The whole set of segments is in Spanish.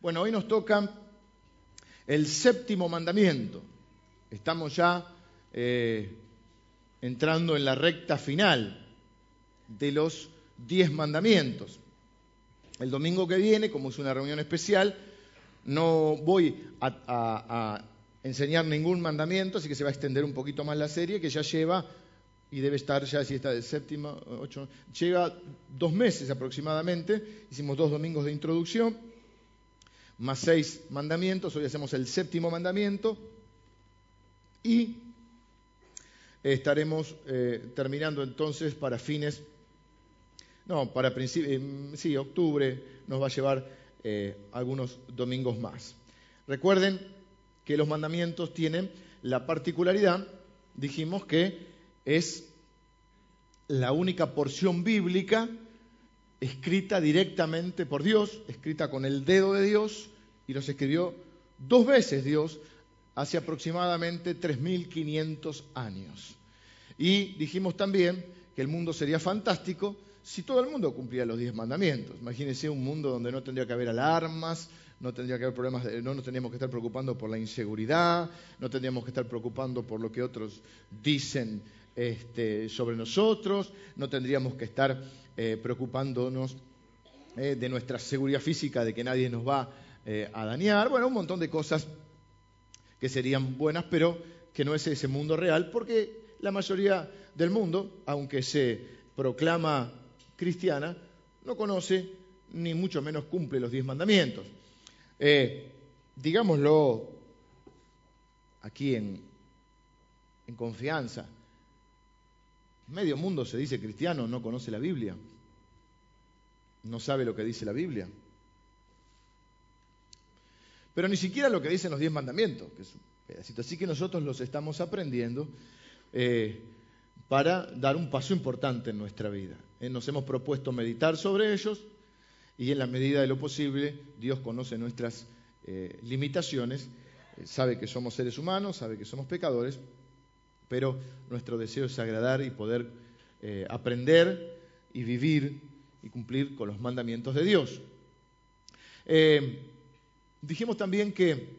Bueno, hoy nos toca el séptimo mandamiento. Estamos ya eh, entrando en la recta final de los diez mandamientos. El domingo que viene, como es una reunión especial, no voy a, enseñar ningún mandamiento, así que se va a extender un poquito más la serie, que ya lleva, y debe estar ya, si está de séptima, ocho, llega dos meses aproximadamente, hicimos dos domingos de introducción, más seis mandamientos, hoy hacemos el séptimo mandamiento y estaremos eh, terminando entonces para fines, no, para principios, eh, sí, octubre nos va a llevar eh, algunos domingos más. Recuerden que los mandamientos tienen la particularidad, dijimos que es la única porción bíblica escrita directamente por Dios, escrita con el dedo de Dios, y los escribió dos veces Dios hace aproximadamente 3.500 años. Y dijimos también que el mundo sería fantástico si todo el mundo cumpliera los diez mandamientos. Imagínense un mundo donde no tendría que haber alarmas, no tendría que haber problemas, no nos tendríamos que estar preocupando por la inseguridad, no tendríamos que estar preocupando por lo que otros dicen este, sobre nosotros, no tendríamos que estar eh, preocupándonos eh, de nuestra seguridad física, de que nadie nos va eh, a dañar, bueno, un montón de cosas que serían buenas, pero que no es ese mundo real, porque la mayoría del mundo, aunque se proclama cristiana, no conoce ni mucho menos cumple los diez mandamientos. digámoslo aquí en, en confianza, Medio mundo se dice cristiano, no conoce la Biblia, no sabe lo que dice la Biblia. Pero ni siquiera lo que dicen los diez mandamientos, que es un pedacito. Así que nosotros los estamos aprendiendo eh, para dar un paso importante en nuestra vida. Eh, nos hemos propuesto meditar sobre ellos y en la medida de lo posible Dios conoce nuestras eh, limitaciones, sabe que somos seres humanos, sabe que somos pecadores pero nuestro deseo es agradar y poder eh, aprender y vivir y cumplir con los mandamientos de Dios. Eh, dijimos también que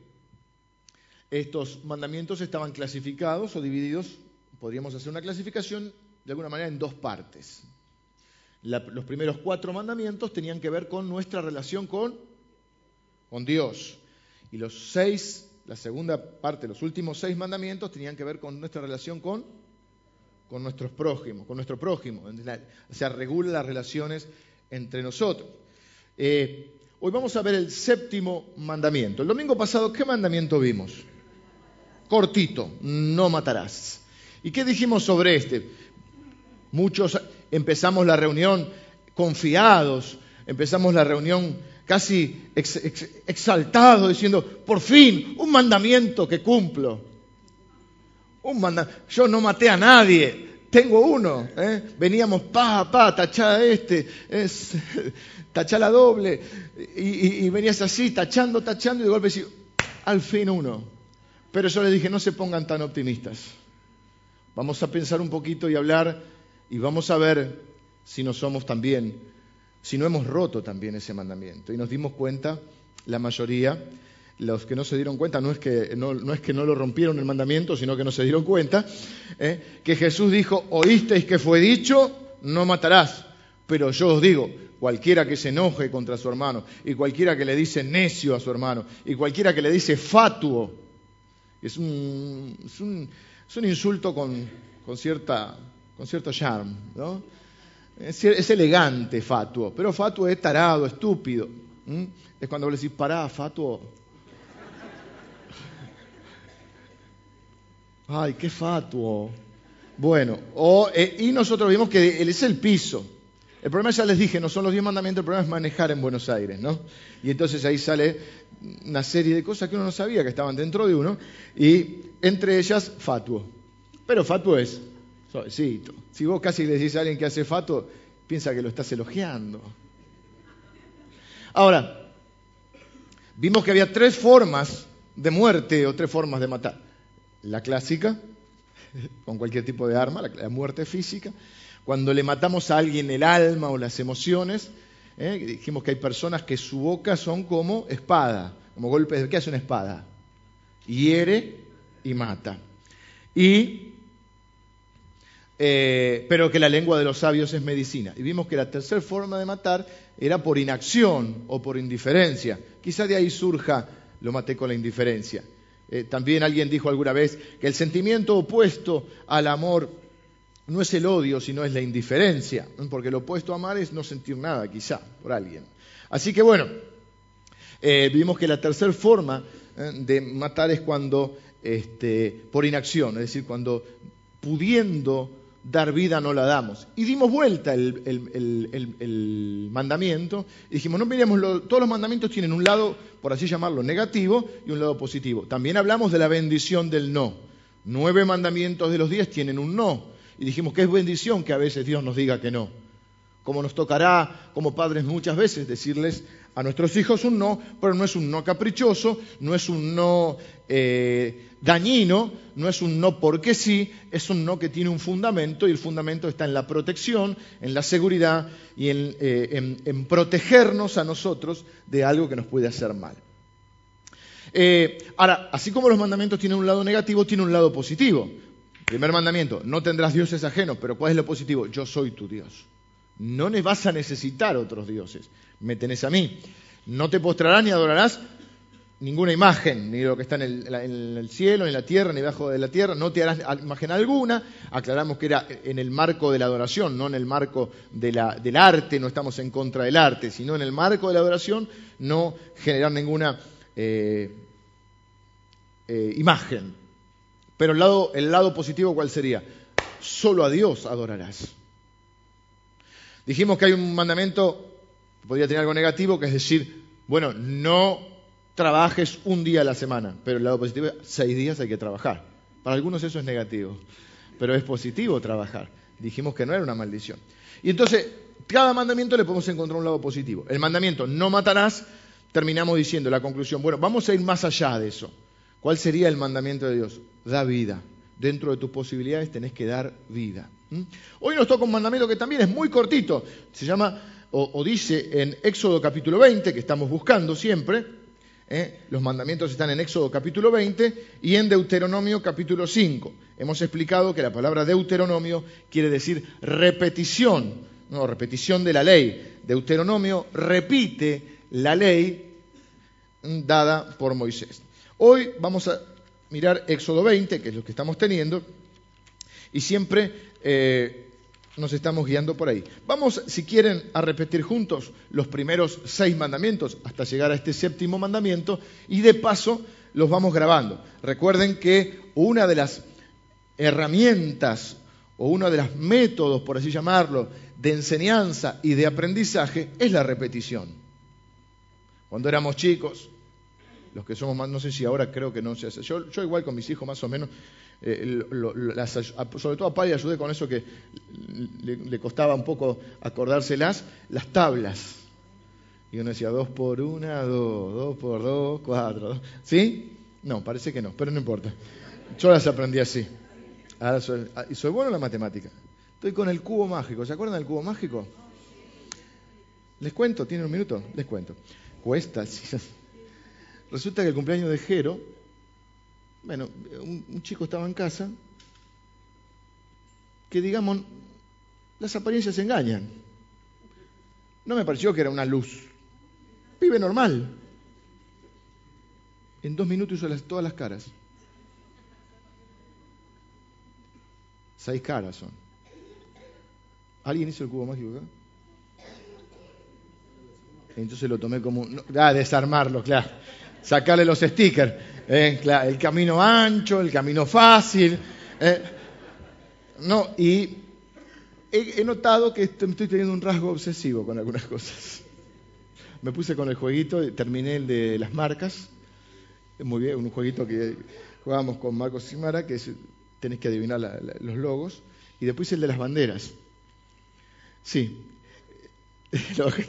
estos mandamientos estaban clasificados o divididos, podríamos hacer una clasificación de alguna manera en dos partes. los primeros cuatro mandamientos tenían que ver con nuestra relación con, con Dios y los seis la segunda parte, los últimos seis mandamientos, tenían que ver con nuestra relación con, con nuestros prójimos, con nuestro prójimo. O sea, regula las relaciones entre nosotros. Eh, hoy vamos a ver el séptimo mandamiento. El domingo pasado, ¿qué mandamiento vimos? Cortito, no matarás. ¿Y qué dijimos sobre este? Muchos empezamos la reunión confiados, empezamos la reunión casi exaltado, diciendo, por fin, un mandamiento que cumplo. Un Yo no maté a nadie, tengo uno. ¿eh? Veníamos pa, pa, tachá este, es, tachá la doble. Y, venías así, tachando, tachando, y de golpe decís, al fin uno. Pero yo les dije, no se pongan tan optimistas. Vamos a pensar un poquito y hablar y vamos a ver si no somos también si no hemos roto también ese mandamiento. Y nos dimos cuenta, la mayoría, los que no se dieron cuenta, no es que no, lo rompieron el mandamiento, sino que no se dieron cuenta, ¿eh? que Jesús dijo, oísteis que fue dicho, no matarás. Pero yo os digo, cualquiera que se enoje contra su hermano, y cualquiera que le dice necio a su hermano, y cualquiera que le dice fatuo, es un, insulto con, con cierto charm, ¿no? Es, elegante fatuo, pero fatuo es tarado, estúpido. Es cuando le decís, pará, fatuo. Ay, qué fatuo. Bueno, eh, y nosotros vimos que él es el piso. El problema ya les dije, no son los diez mandamientos, el problema es manejar en Buenos Aires, ¿no? Y entonces ahí sale una serie de cosas que uno no sabía que estaban dentro de uno, y entre ellas fatuo. Pero fatuo es Suavecito. Si vos casi le decís a alguien que hace fato, piensa que lo estás elogiando. Ahora, vimos que había tres formas de muerte o tres formas de matar. La clásica, con cualquier tipo de arma, la muerte física. Cuando le matamos a alguien el alma o las emociones, ¿eh? Dijimos que hay personas que su boca son como espada, como golpes de... ¿Qué hace una espada? Hiere y mata. Y, eh, pero que la lengua de los sabios es medicina. Y vimos que la tercera forma de matar era por inacción o por indiferencia. Quizá de ahí surja, lo maté con la indiferencia. Eh, también alguien dijo alguna vez que el sentimiento opuesto al amor no es el odio, sino es la indiferencia, porque lo opuesto a amar es no sentir nada, quizá, por alguien. Así que bueno, eh, vimos que la tercera forma de matar es cuando, este, por inacción, es decir, cuando pudiendo dar vida no la damos. Y dimos vuelta el, mandamiento y dijimos, no miremos, todos los mandamientos tienen un lado, por así llamarlo, negativo y un lado positivo. También hablamos de la bendición del no. Nueve mandamientos de los diez tienen un no. Y dijimos que es bendición que a veces Dios nos diga que no. Como nos tocará como padres muchas veces decirles a nuestros hijos un no, pero no es un no caprichoso, no es un no eh, dañino, no es un no porque sí, es un no que tiene un fundamento y el fundamento está en la protección, en la seguridad y en, eh, protegernos a nosotros de algo que nos puede hacer mal. Eh, ahora, así como los mandamientos tienen un lado negativo, tiene un lado positivo. Primer mandamiento, no tendrás dioses ajenos, pero ¿cuál es lo positivo? Yo soy tu Dios. No vas a necesitar otros dioses me tenés a mí. No te postrarás ni adorarás ninguna imagen, ni lo que está en el, cielo, ni en la tierra, ni debajo de la tierra, no te harás imagen alguna. Aclaramos que era en el marco de la adoración, no en el marco del arte, no estamos en contra del arte, sino en el marco de la adoración, no generar ninguna eh, eh, imagen. Pero el lado, el lado positivo, ¿cuál sería? Solo a Dios adorarás. Dijimos que hay un mandamiento podría tener algo negativo, que es decir, bueno, no trabajes un día a la semana, pero el lado positivo es seis días hay que trabajar. Para algunos eso es negativo, pero es positivo trabajar. Dijimos que no era una maldición. Y entonces, cada mandamiento le podemos encontrar un lado positivo. El mandamiento, no matarás, terminamos diciendo la conclusión, bueno, vamos a ir más allá de eso. ¿Cuál sería el mandamiento de Dios? Da vida. Dentro de tus posibilidades tenés que dar vida. ¿Mm? Hoy nos toca un mandamiento que también es muy cortito. Se llama o, dice en Éxodo capítulo 20, que estamos buscando siempre, ¿eh? los mandamientos están en Éxodo capítulo 20 y en Deuteronomio capítulo 5. Hemos explicado que la palabra Deuteronomio quiere decir repetición, no, repetición de la ley. Deuteronomio repite la ley dada por Moisés. Hoy vamos a mirar Éxodo 20, que es lo que estamos teniendo, y siempre eh, nos estamos guiando por ahí. Vamos, si quieren, a repetir juntos los primeros seis mandamientos hasta llegar a este séptimo mandamiento y de paso los vamos grabando. Recuerden que una de las herramientas o uno de los métodos, por así llamarlo, de enseñanza y de aprendizaje es la repetición. Cuando éramos chicos, los que somos más, no sé si ahora creo que no se hace. Yo, yo igual con mis hijos más o menos, eh, sobre todo a Pai ayudé con eso que le, costaba un poco acordárselas, las tablas. Y uno decía dos por una, dos, dos por dos, cuatro. ¿Sí? No, parece que no, pero no importa. Yo las aprendí así. Ahora soy, ah, y soy bueno en la matemática. Estoy con el cubo mágico. ¿Se acuerdan del cubo mágico? Les cuento, ¿tienen un minuto? Les cuento. Cuesta. Resulta que el cumpleaños de Jero bueno, un, chico estaba en casa, que digamos, las apariencias engañan. No me pareció que era una luz. Vive normal. En dos minutos hizo todas las caras. Seis caras son. ¿Alguien hizo el cubo mágico acá? Entonces lo tomé como... ah, desarmarlo, claro. Sacarle los stickers. Eh, el camino ancho, el camino fácil. Eh. no, y he, notado que estoy teniendo un rasgo obsesivo con algunas cosas. Me puse con el jueguito, terminé el de las marcas. Muy bien, un jueguito que jugábamos con Marcos Simara, que es, tenés que adivinar los logos. Y después el de las banderas. Sí.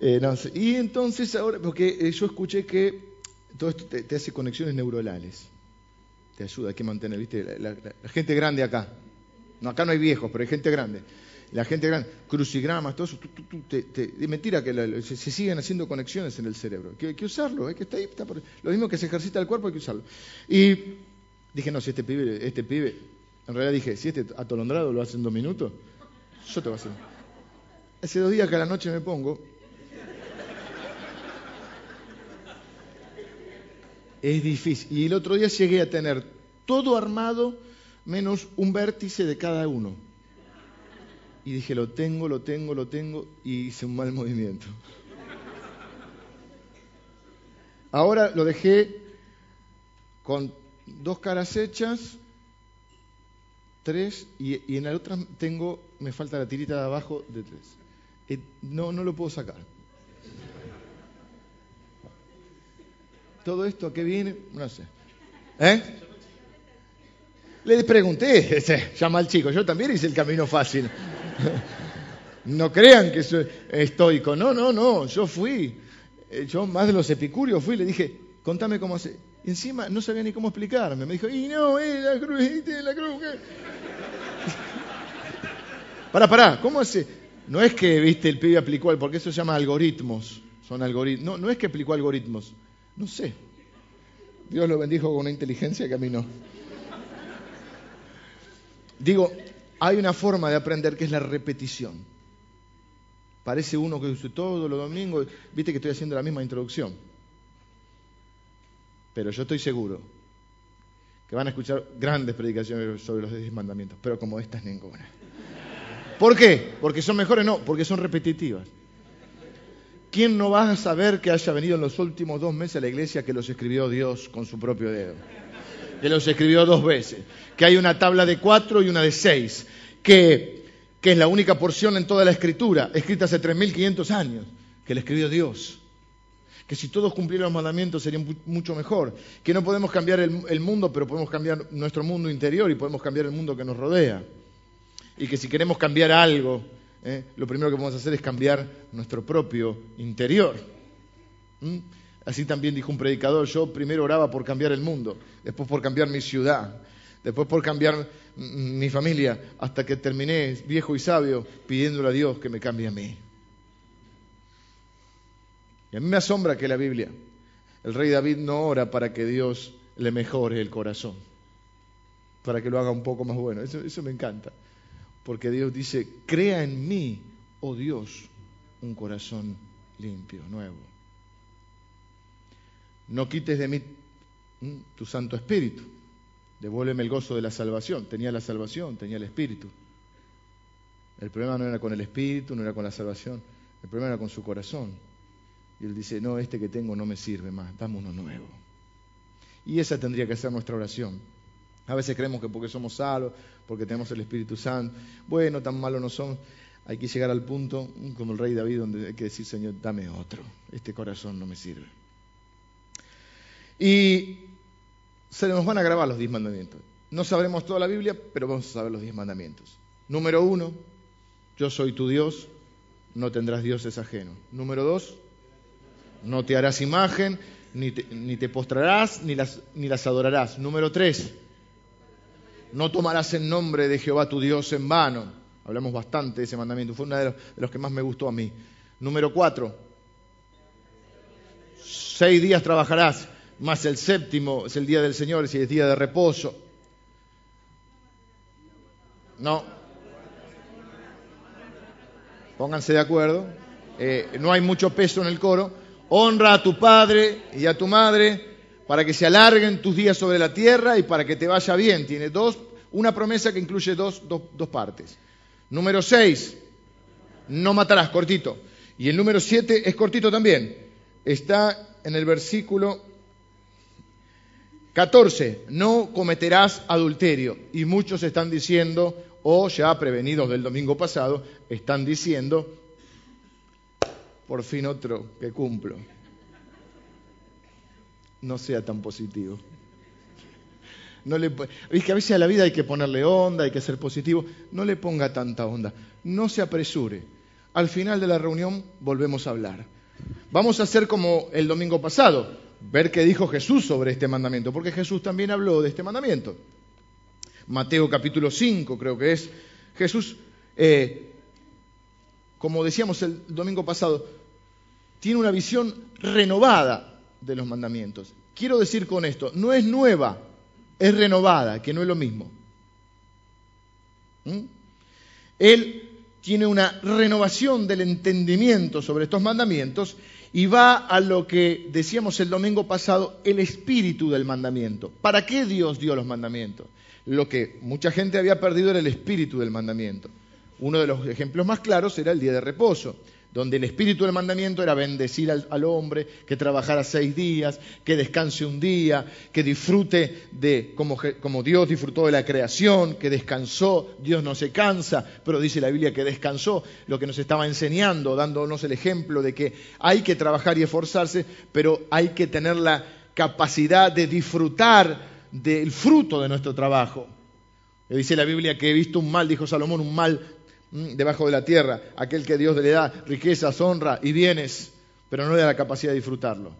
Eh, y entonces ahora, porque yo escuché que todo esto te, hace conexiones neuronales. Te ayuda, hay que mantener, ¿viste? La, gente grande acá. No, acá no hay viejos, pero hay gente grande. La gente gran, crucigramas, todo eso, es mentira que se, siguen haciendo conexiones en el cerebro. Hay que usarlo, hay que está ahí, está lo mismo que se ejercita el cuerpo, hay que usarlo. Y dije, no, si este pibe, este pibe, en realidad dije, si este atolondrado lo hace en dos minutos, yo te voy a hacer. Hace dos días que a la noche me pongo. Es difícil. Y el otro día llegué a tener todo armado menos un vértice de cada uno. Y dije, lo tengo, lo tengo, lo tengo, y hice un mal movimiento. Ahora lo dejé con dos caras hechas, tres, y, en la otra tengo, me falta la tirita de abajo de tres. Eh, no, no lo puedo sacar. ¿Todo esto a qué viene? No sé. ¿Eh? Le pregunté, llama al chico, yo también hice el camino fácil. No crean que soy estoico, no, no, no, yo fui, eh, yo más de los epicúreos fui, le dije, contame cómo hace. Encima no sabía ni cómo explicarme, me dijo, y no, eh, la cruz, la cruz. Pará, pará, ¿cómo hace? No es que, viste, el pibe aplicó, porque eso se llama algoritmos, son algoritmos. No, no es que aplicó algoritmos, no sé. Dios lo bendijo con una inteligencia que a mí no. Digo, hay una forma de aprender que es la repetición. Parece uno que dice todos los domingos, viste que estoy haciendo la misma introducción. Pero yo estoy seguro que van a escuchar grandes predicaciones sobre los diez mandamientos, pero como estas ninguna. ¿Por qué? ¿Porque son mejores? No, porque son repetitivas. ¿Quién no va a saber que haya venido en los últimos dos meses a la iglesia que los escribió Dios con su propio dedo? que los escribió dos veces, que hay una tabla de cuatro y una de seis, que, que es la única porción en toda la escritura, escrita hace 3.500 años, que la escribió Dios. Que si todos cumplieran los mandamientos sería mucho mejor. Que no podemos cambiar el, mundo, pero podemos cambiar nuestro mundo interior y podemos cambiar el mundo que nos rodea. Y que si queremos cambiar algo, ¿eh? lo primero que podemos hacer es cambiar nuestro propio interior. ¿Mm? Así también dijo un predicador, yo primero oraba por cambiar el mundo, después por cambiar mi ciudad, después por cambiar mi familia, hasta que terminé viejo y sabio pidiéndole a Dios que me cambie a mí. Y a mí me asombra que la Biblia, el rey David no ora para que Dios le mejore el corazón, para que lo haga un poco más bueno. Eso me encanta, porque Dios dice, crea en mí, oh Dios, un corazón limpio, nuevo. No quites de mí tu Santo Espíritu. Devuélveme el gozo de la salvación. Tenía la salvación, tenía el Espíritu. El problema no era con el Espíritu, no era con la salvación. El problema era con su corazón. Y él dice, no, este que tengo no me sirve más, dame uno nuevo. Y esa tendría que ser nuestra oración. A veces creemos que porque somos salvos, porque tenemos el Espíritu Santo, bueno, tan malos no son. Hay que llegar al punto, como el rey David, donde hay que decir, Señor, dame otro. Este corazón no me sirve. Y se nos van a grabar los diez mandamientos. No sabremos toda la Biblia, pero vamos a saber los diez mandamientos. Número uno, yo soy tu Dios, no tendrás dioses ajenos. Número dos, no te harás imagen, ni te, postrarás, ni las adorarás. Número tres, no tomarás el nombre de Jehová tu Dios en vano. Hablamos bastante de ese mandamiento, fue uno de los que más me gustó a mí. Número cuatro, seis días trabajarás más el séptimo es el día del Señor, si es día de reposo. No. Pónganse de acuerdo. Eh, no hay mucho peso en el coro. Honra a tu padre y a tu madre para que se alarguen tus días sobre la tierra y para que te vaya bien. Tiene dos, una promesa que incluye dos, dos partes. Número seis, no matarás, cortito. Y el número siete es cortito también. Está en el versículo 14. No cometerás adulterio. Y muchos están diciendo, o ya prevenidos del domingo pasado, están diciendo, por fin otro que cumplo. No sea tan positivo. No le, es que a veces a la vida hay que ponerle onda, hay que ser positivo. No le ponga tanta onda. No se apresure. Al final de la reunión volvemos a hablar. Vamos a hacer como el domingo pasado ver qué dijo Jesús sobre este mandamiento, porque Jesús también habló de este mandamiento. Mateo capítulo 5 creo que es. Jesús eh, como decíamos el domingo pasado, tiene una visión renovada de los mandamientos. Quiero decir con esto, no es nueva, es renovada, que no es lo mismo. ¿Mm? Él tiene una renovación del entendimiento sobre estos mandamientos y va a lo que decíamos el domingo pasado, el espíritu del mandamiento. ¿Para qué Dios dio los mandamientos? Lo que mucha gente había perdido era el espíritu del mandamiento. Uno de los ejemplos más claros era el día de reposo donde el espíritu del mandamiento era bendecir al, hombre, que trabajara seis días, que descanse un día, que disfrute de como, como, Dios disfrutó de la creación, que descansó, Dios no se cansa, pero dice la Biblia que descansó, lo que nos estaba enseñando, dándonos el ejemplo de que hay que trabajar y esforzarse, pero hay que tener la capacidad de disfrutar del fruto de nuestro trabajo. Dice la Biblia que he visto un mal, dijo Salomón, un mal debajo de la tierra, aquel que Dios le da riquezas, honra y bienes, pero no le da la capacidad de disfrutarlo.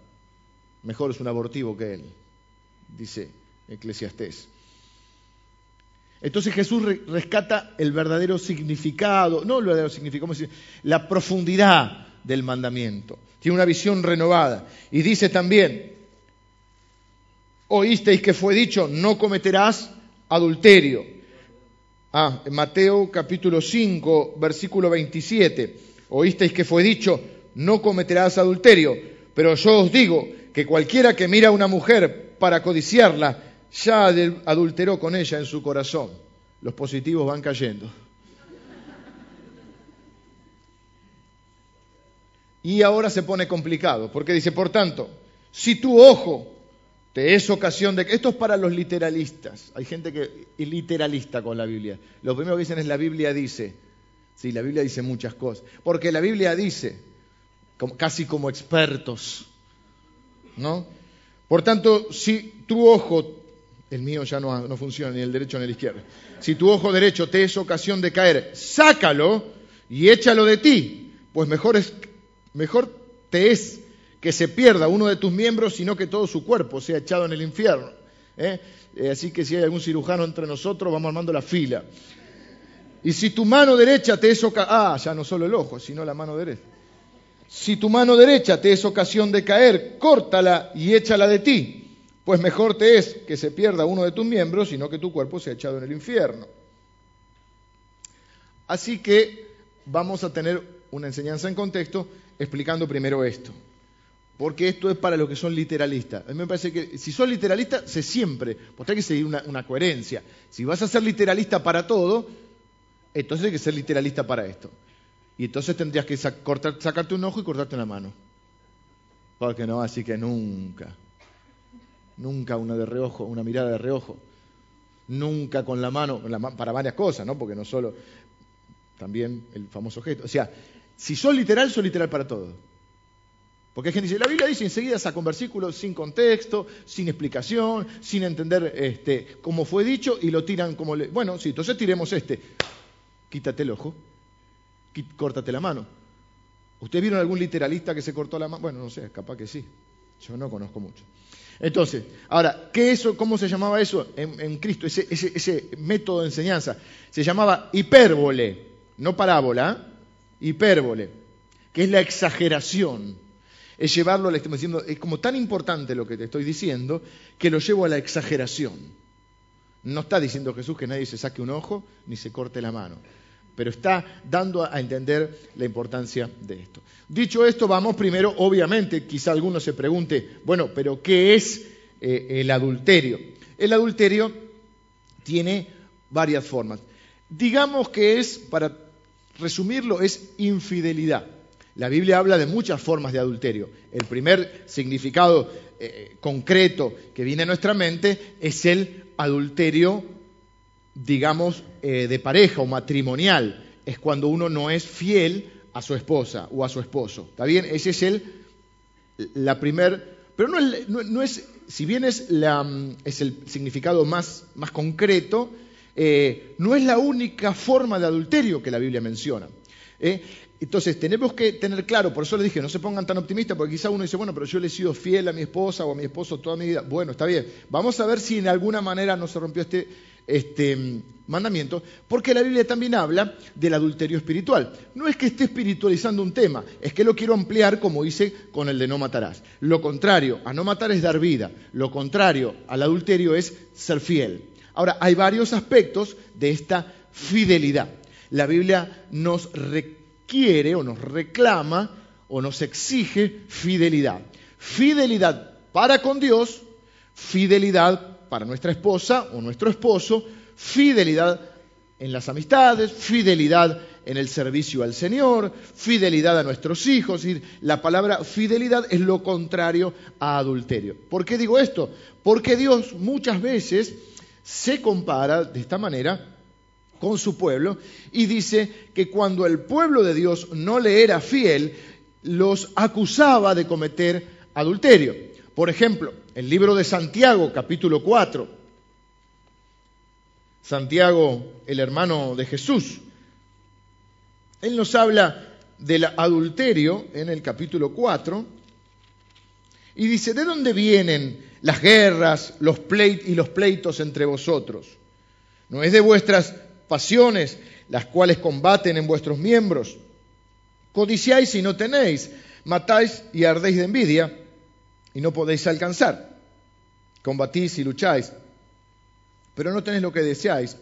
Mejor es un abortivo que él, dice Eclesiastés. Entonces Jesús rescata el verdadero significado, no el verdadero significado, la profundidad del mandamiento. Tiene una visión renovada. Y dice también, oísteis que fue dicho, no cometerás adulterio. Ah, Mateo capítulo 5, versículo 27. Oísteis que fue dicho, no cometerás adulterio, pero yo os digo que cualquiera que mira a una mujer para codiciarla, ya adulteró con ella en su corazón. Los positivos van cayendo. Y ahora se pone complicado, porque dice, por tanto, si tu ojo te es ocasión de... Esto es para los literalistas. Hay gente que es literalista con la Biblia. Lo primero que dicen es la Biblia dice. Sí, la Biblia dice muchas cosas. Porque la Biblia dice, casi como expertos. ¿No? Por tanto, si tu ojo, el mío ya no, no funciona ni el derecho ni el izquierdo, si tu ojo derecho te es ocasión de caer, sácalo y échalo de ti, pues mejor, es, mejor te es que se pierda uno de tus miembros, sino que todo su cuerpo sea echado en el infierno. ¿eh? Eh, así que si hay algún cirujano entre nosotros, vamos armando la fila. Y si tu mano derecha te es ocasión, ah, ya no solo el ojo, sino la mano derecha. Si tu mano derecha te es ocasión de caer, córtala y échala de ti, pues mejor te es que se pierda uno de tus miembros, sino que tu cuerpo sea echado en el infierno. Así que vamos a tener una enseñanza en contexto explicando primero esto porque esto es para los que son literalistas. A mí me parece que si sos literalista, sé siempre, pues hay que seguir una, coherencia. Si vas a ser literalista para todo, entonces hay que ser literalista para esto. Y entonces tendrías que sacarte un ojo y cortarte una mano. Porque no, así que nunca, nunca una de reojo, una mirada de reojo. Nunca con la mano, para varias cosas, ¿no? Porque no solo, también el famoso gesto. O sea, si sos literal, sos literal para todo. Porque hay gente que dice, la Biblia dice enseguida saca un versículo sin contexto, sin explicación, sin entender este, cómo fue dicho y lo tiran como le... Bueno, sí, entonces tiremos este. Quítate el ojo, córtate la mano. ¿Ustedes vieron algún literalista que se cortó la mano? Bueno, no sé, capaz que sí. Yo no conozco mucho. Entonces, ahora, ¿qué eso, ¿cómo se llamaba eso en, Cristo? Ese, ese, método de enseñanza. Se llamaba hipérbole, no parábola, hipérbole, que es la exageración es llevarlo a diciendo, es como tan importante lo que te estoy diciendo, que lo llevo a la exageración. No está diciendo Jesús que nadie se saque un ojo ni se corte la mano, pero está dando a entender la importancia de esto. Dicho esto, vamos primero, obviamente, quizá alguno se pregunte, bueno, pero ¿qué es eh, el adulterio? El adulterio tiene varias formas. Digamos que es, para resumirlo, es infidelidad. La Biblia habla de muchas formas de adulterio. El primer significado eh, concreto que viene a nuestra mente es el adulterio, digamos, eh, de pareja o matrimonial. Es cuando uno no es fiel a su esposa o a su esposo. ¿Está bien? Ese es el la primer, pero no es, no, es, si bien es, la, es el significado más, más concreto, eh, no es la única forma de adulterio que la Biblia menciona. Entonces tenemos que tener claro, por eso les dije, no se pongan tan optimistas, porque quizá uno dice, bueno, pero yo le he sido fiel a mi esposa o a mi esposo toda mi vida. Bueno, está bien. Vamos a ver si en alguna manera no se rompió este, este mandamiento, porque la Biblia también habla del adulterio espiritual. No es que esté espiritualizando un tema, es que lo quiero ampliar como hice con el de no matarás. Lo contrario a no matar es dar vida, lo contrario al adulterio es ser fiel. Ahora, hay varios aspectos de esta fidelidad. La Biblia nos requiere o nos reclama o nos exige fidelidad. Fidelidad para con Dios, fidelidad para nuestra esposa o nuestro esposo, fidelidad en las amistades, fidelidad en el servicio al Señor, fidelidad a nuestros hijos. la palabra fidelidad es lo contrario a adulterio. ¿Por qué digo esto? Porque Dios muchas veces se compara de esta manera con su pueblo y dice que cuando el pueblo de Dios no le era fiel, los acusaba de cometer adulterio. Por ejemplo, el libro de Santiago, capítulo 4, Santiago, el hermano de Jesús. Él nos habla del adulterio en el capítulo 4 y dice, ¿de dónde vienen las guerras y los pleitos entre vosotros? ¿No es de vuestras pasiones las cuales combaten en vuestros miembros? Codiciáis y no tenéis, matáis y ardéis de envidia y no podéis alcanzar. Combatís y lucháis pero no tenéis lo que deseáis,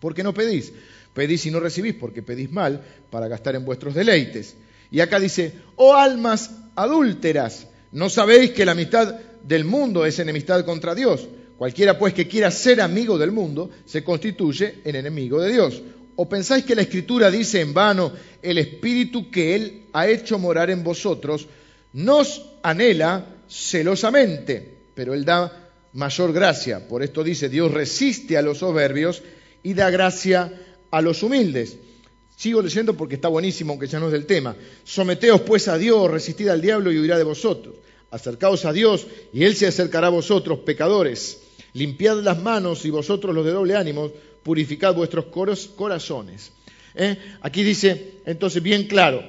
porque no pedís. Pedís y no recibís, porque pedís mal para gastar en vuestros deleites. Y acá dice, oh almas adúlteras, ¿no sabéis que la amistad del mundo es enemistad contra Dios? Cualquiera pues que quiera ser amigo del mundo se constituye en enemigo de Dios. ¿O pensáis que la Escritura dice en vano, el Espíritu que Él ha hecho morar en vosotros nos anhela celosamente, pero Él da mayor gracia. Por esto dice, Dios resiste a los soberbios y da gracia a los humildes. Sigo leyendo porque está buenísimo, aunque ya no es del tema. Someteos pues a Dios, resistid al diablo y huirá de vosotros. Acercaos a Dios y Él se acercará a vosotros, pecadores. Limpiad las manos y vosotros los de doble ánimo, purificad vuestros corazones. ¿Eh? Aquí dice entonces bien claro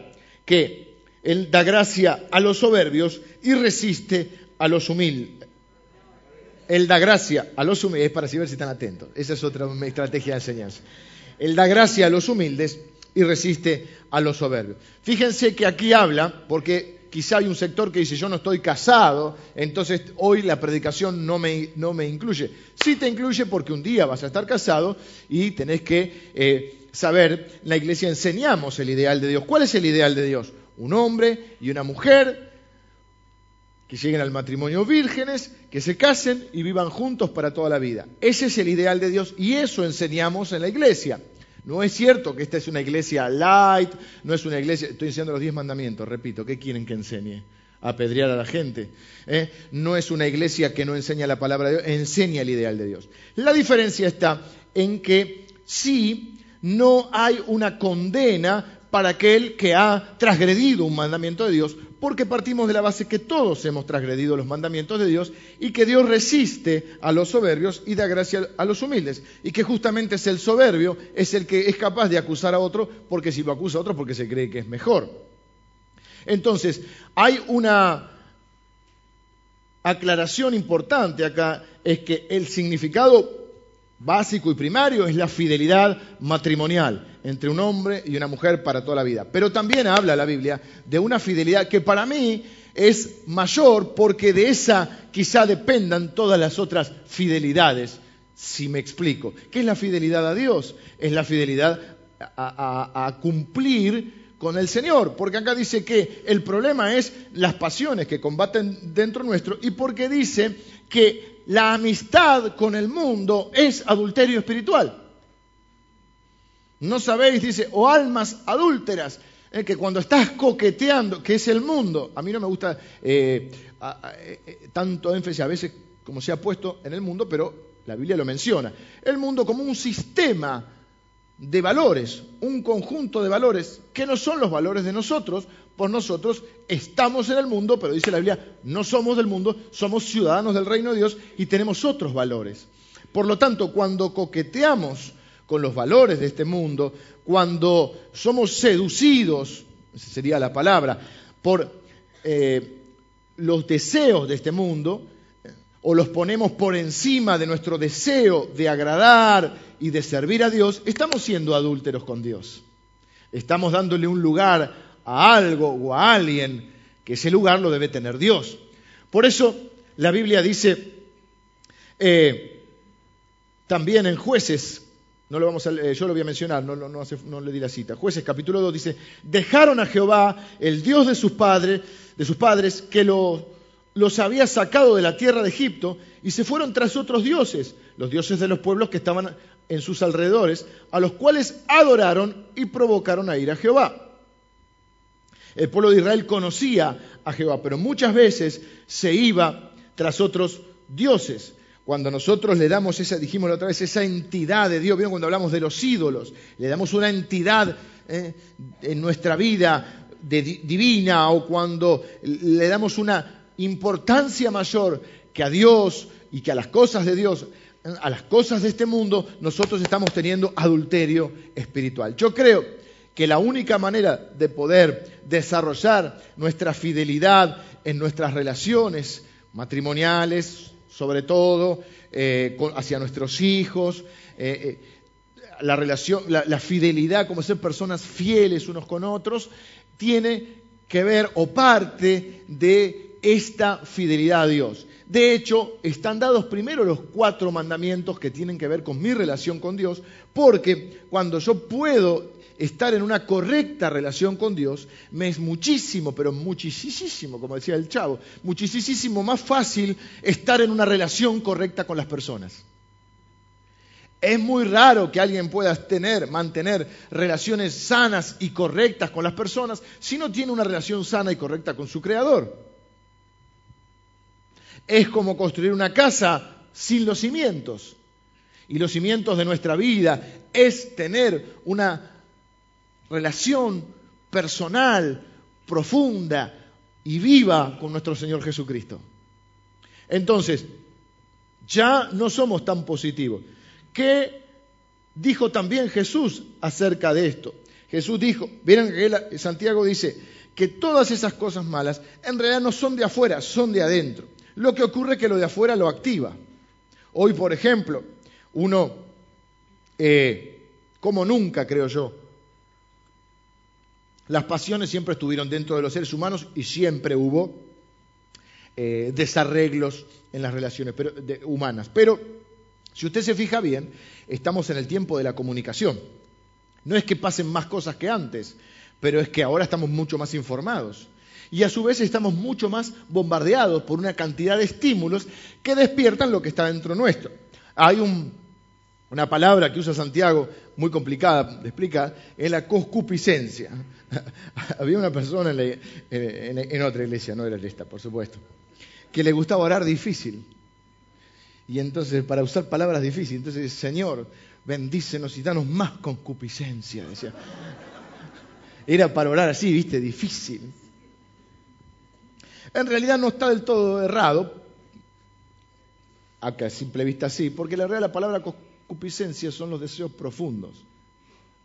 que Él da gracia a los soberbios y resiste a los humildes él da gracia a los humildes, es para ver si están atentos, esa es otra estrategia de enseñanza. Él da gracia a los humildes y resiste a los soberbios. Fíjense que aquí habla, porque quizá hay un sector que dice yo no estoy casado, entonces hoy la predicación no me, no me incluye. Sí te incluye porque un día vas a estar casado y tenés que eh, saber, la iglesia enseñamos el ideal de Dios. ¿Cuál es el ideal de Dios? Un hombre y una mujer que lleguen al matrimonio vírgenes, que se casen y vivan juntos para toda la vida. Ese es el ideal de Dios y eso enseñamos en la iglesia. No es cierto que esta es una iglesia light, no es una iglesia, estoy enseñando los diez mandamientos, repito, ¿qué quieren que enseñe? Apedrear a la gente. ¿eh? No es una iglesia que no enseña la palabra de Dios, enseña el ideal de Dios. La diferencia está en que sí, no hay una condena para aquel que ha transgredido un mandamiento de Dios, porque partimos de la base que todos hemos transgredido los mandamientos de Dios y que Dios resiste a los soberbios y da gracia a los humildes. Y que justamente es el soberbio, es el que es capaz de acusar a otro, porque si lo acusa a otro, porque se cree que es mejor. Entonces, hay una aclaración importante acá, es que el significado básico y primario es la fidelidad matrimonial entre un hombre y una mujer para toda la vida. Pero también habla la Biblia de una fidelidad que para mí es mayor porque de esa quizá dependan todas las otras fidelidades, si me explico. ¿Qué es la fidelidad a Dios? Es la fidelidad a, a cumplir con el Señor, porque acá dice que el problema es las pasiones que combaten dentro nuestro y porque dice que la amistad con el mundo es adulterio espiritual. No sabéis, dice, o almas adúlteras, eh, que cuando estás coqueteando, que es el mundo, a mí no me gusta eh, eh, tanto énfasis a veces como se ha puesto en el mundo, pero la Biblia lo menciona. El mundo como un sistema de valores, un conjunto de valores que no son los valores de nosotros, por nosotros estamos en el mundo, pero dice la Biblia, no somos del mundo, somos ciudadanos del reino de Dios y tenemos otros valores. Por lo tanto, cuando coqueteamos con los valores de este mundo, cuando somos seducidos, sería la palabra, por eh, los deseos de este mundo, o los ponemos por encima de nuestro deseo de agradar y de servir a Dios, estamos siendo adúlteros con Dios. Estamos dándole un lugar a algo o a alguien que ese lugar lo debe tener Dios. Por eso la Biblia dice eh, también en jueces, no lo vamos a, yo lo voy a mencionar, no, le di la cita. Jueces capítulo 2 dice, dejaron a Jehová, el Dios de sus padres, de sus padres, que los había sacado de la tierra de Egipto y se fueron tras otros dioses, los dioses de los pueblos que estaban en sus alrededores, a los cuales adoraron y provocaron a ir a Jehová. El pueblo de Israel conocía a Jehová, pero muchas veces se iba tras otros dioses. Cuando nosotros le damos esa, dijimos la otra vez, esa entidad de Dios, ¿vieron cuando hablamos de los ídolos? Le damos una entidad eh, en nuestra vida divina o cuando le damos una importancia mayor que a Dios y que a las cosas de Dios, a las cosas de este mundo, nosotros estamos teniendo adulterio espiritual. Yo creo que la única manera de poder desarrollar nuestra fidelidad en nuestras relaciones matrimoniales, sobre todo, eh, hacia nuestros hijos, eh, eh, la, relación, la fidelidad como ser personas fieles unos con otros, tiene que ver o parte de esta fidelidad a Dios. De hecho, están dados primero los cuatro mandamientos que tienen que ver con mi relación con Dios, porque cuando yo puedo estar en una correcta relación con Dios, me es muchísimo, pero muchísimo, como decía el chavo, muchísimo más fácil estar en una relación correcta con las personas. Es muy raro que alguien pueda tener, mantener relaciones sanas y correctas con las personas si no tiene una relación sana y correcta con su creador. Es como construir una casa sin los cimientos. Y los cimientos de nuestra vida es tener una relación personal, profunda y viva con nuestro Señor Jesucristo. Entonces, ya no somos tan positivos. ¿Qué dijo también Jesús acerca de esto? Jesús dijo, miren que Santiago dice que todas esas cosas malas en realidad no son de afuera, son de adentro. Lo que ocurre es que lo de afuera lo activa. Hoy, por ejemplo, uno, eh, como nunca creo yo, las pasiones siempre estuvieron dentro de los seres humanos y siempre hubo eh, desarreglos en las relaciones humanas. Pero si usted se fija bien, estamos en el tiempo de la comunicación. No es que pasen más cosas que antes, pero es que ahora estamos mucho más informados. Y a su vez estamos mucho más bombardeados por una cantidad de estímulos que despiertan lo que está dentro nuestro. Hay una palabra que usa Santiago muy complicada de explicar, es la concupiscencia. Había una persona en, otra iglesia, no era esta, por supuesto, que le gustaba orar difícil. Y entonces, para usar palabras difíciles, entonces, Señor, bendícenos y danos más concupiscencia. Decía. Era para orar así, viste, difícil. En realidad no está del todo errado, acá a simple vista sí, porque la realidad la palabra concupiscencia son los deseos profundos.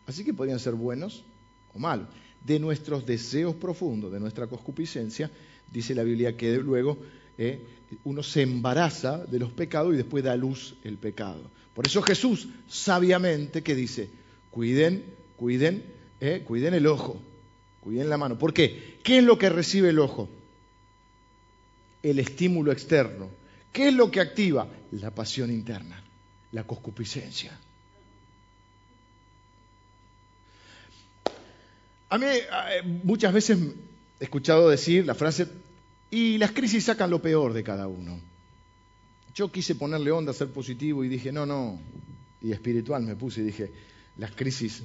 Así que podrían ser buenos o malos. De nuestros deseos profundos, de nuestra concupiscencia, dice la Biblia que luego eh, uno se embaraza de los pecados y después da a luz el pecado. Por eso Jesús sabiamente que dice, cuiden, cuiden, eh, cuiden el ojo, cuiden la mano. ¿Por qué? ¿Qué es lo que recibe el ojo? El estímulo externo. ¿Qué es lo que activa? La pasión interna la concupiscencia. A mí eh, muchas veces he escuchado decir la frase, y las crisis sacan lo peor de cada uno. Yo quise ponerle onda, ser positivo y dije, no, no, y espiritual me puse y dije, las crisis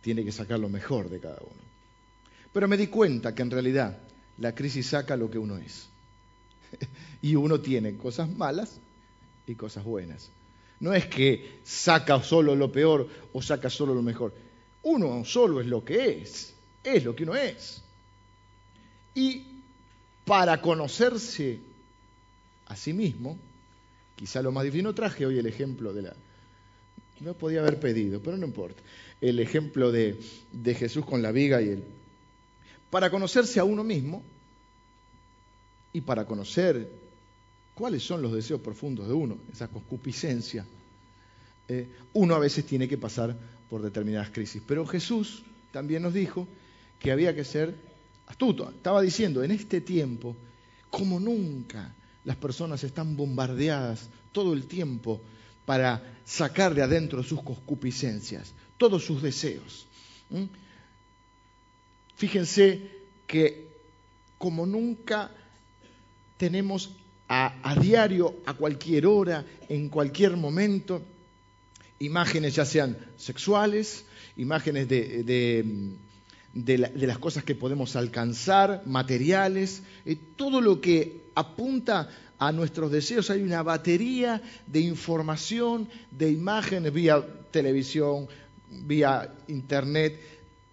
tienen que sacar lo mejor de cada uno. Pero me di cuenta que en realidad la crisis saca lo que uno es. y uno tiene cosas malas y cosas buenas. No es que saca solo lo peor o saca solo lo mejor. Uno solo es lo que es, es lo que uno es. Y para conocerse a sí mismo, quizá lo más difícil, no traje hoy el ejemplo de la... No podía haber pedido, pero no importa. El ejemplo de, de Jesús con la viga y el... Para conocerse a uno mismo y para conocer cuáles son los deseos profundos de uno, esa concupiscencia. Eh, uno a veces tiene que pasar por determinadas crisis. Pero Jesús también nos dijo que había que ser astuto. Estaba diciendo, en este tiempo, como nunca, las personas están bombardeadas todo el tiempo para sacar de adentro sus concupiscencias, todos sus deseos. Fíjense que como nunca tenemos a, diario, a cualquier hora, en cualquier momento, imágenes ya sean sexuales, imágenes de, las cosas que podemos alcanzar, materiales, eh, todo lo que apunta a nuestros deseos. Hay una batería de información, de imágenes vía televisión, vía internet,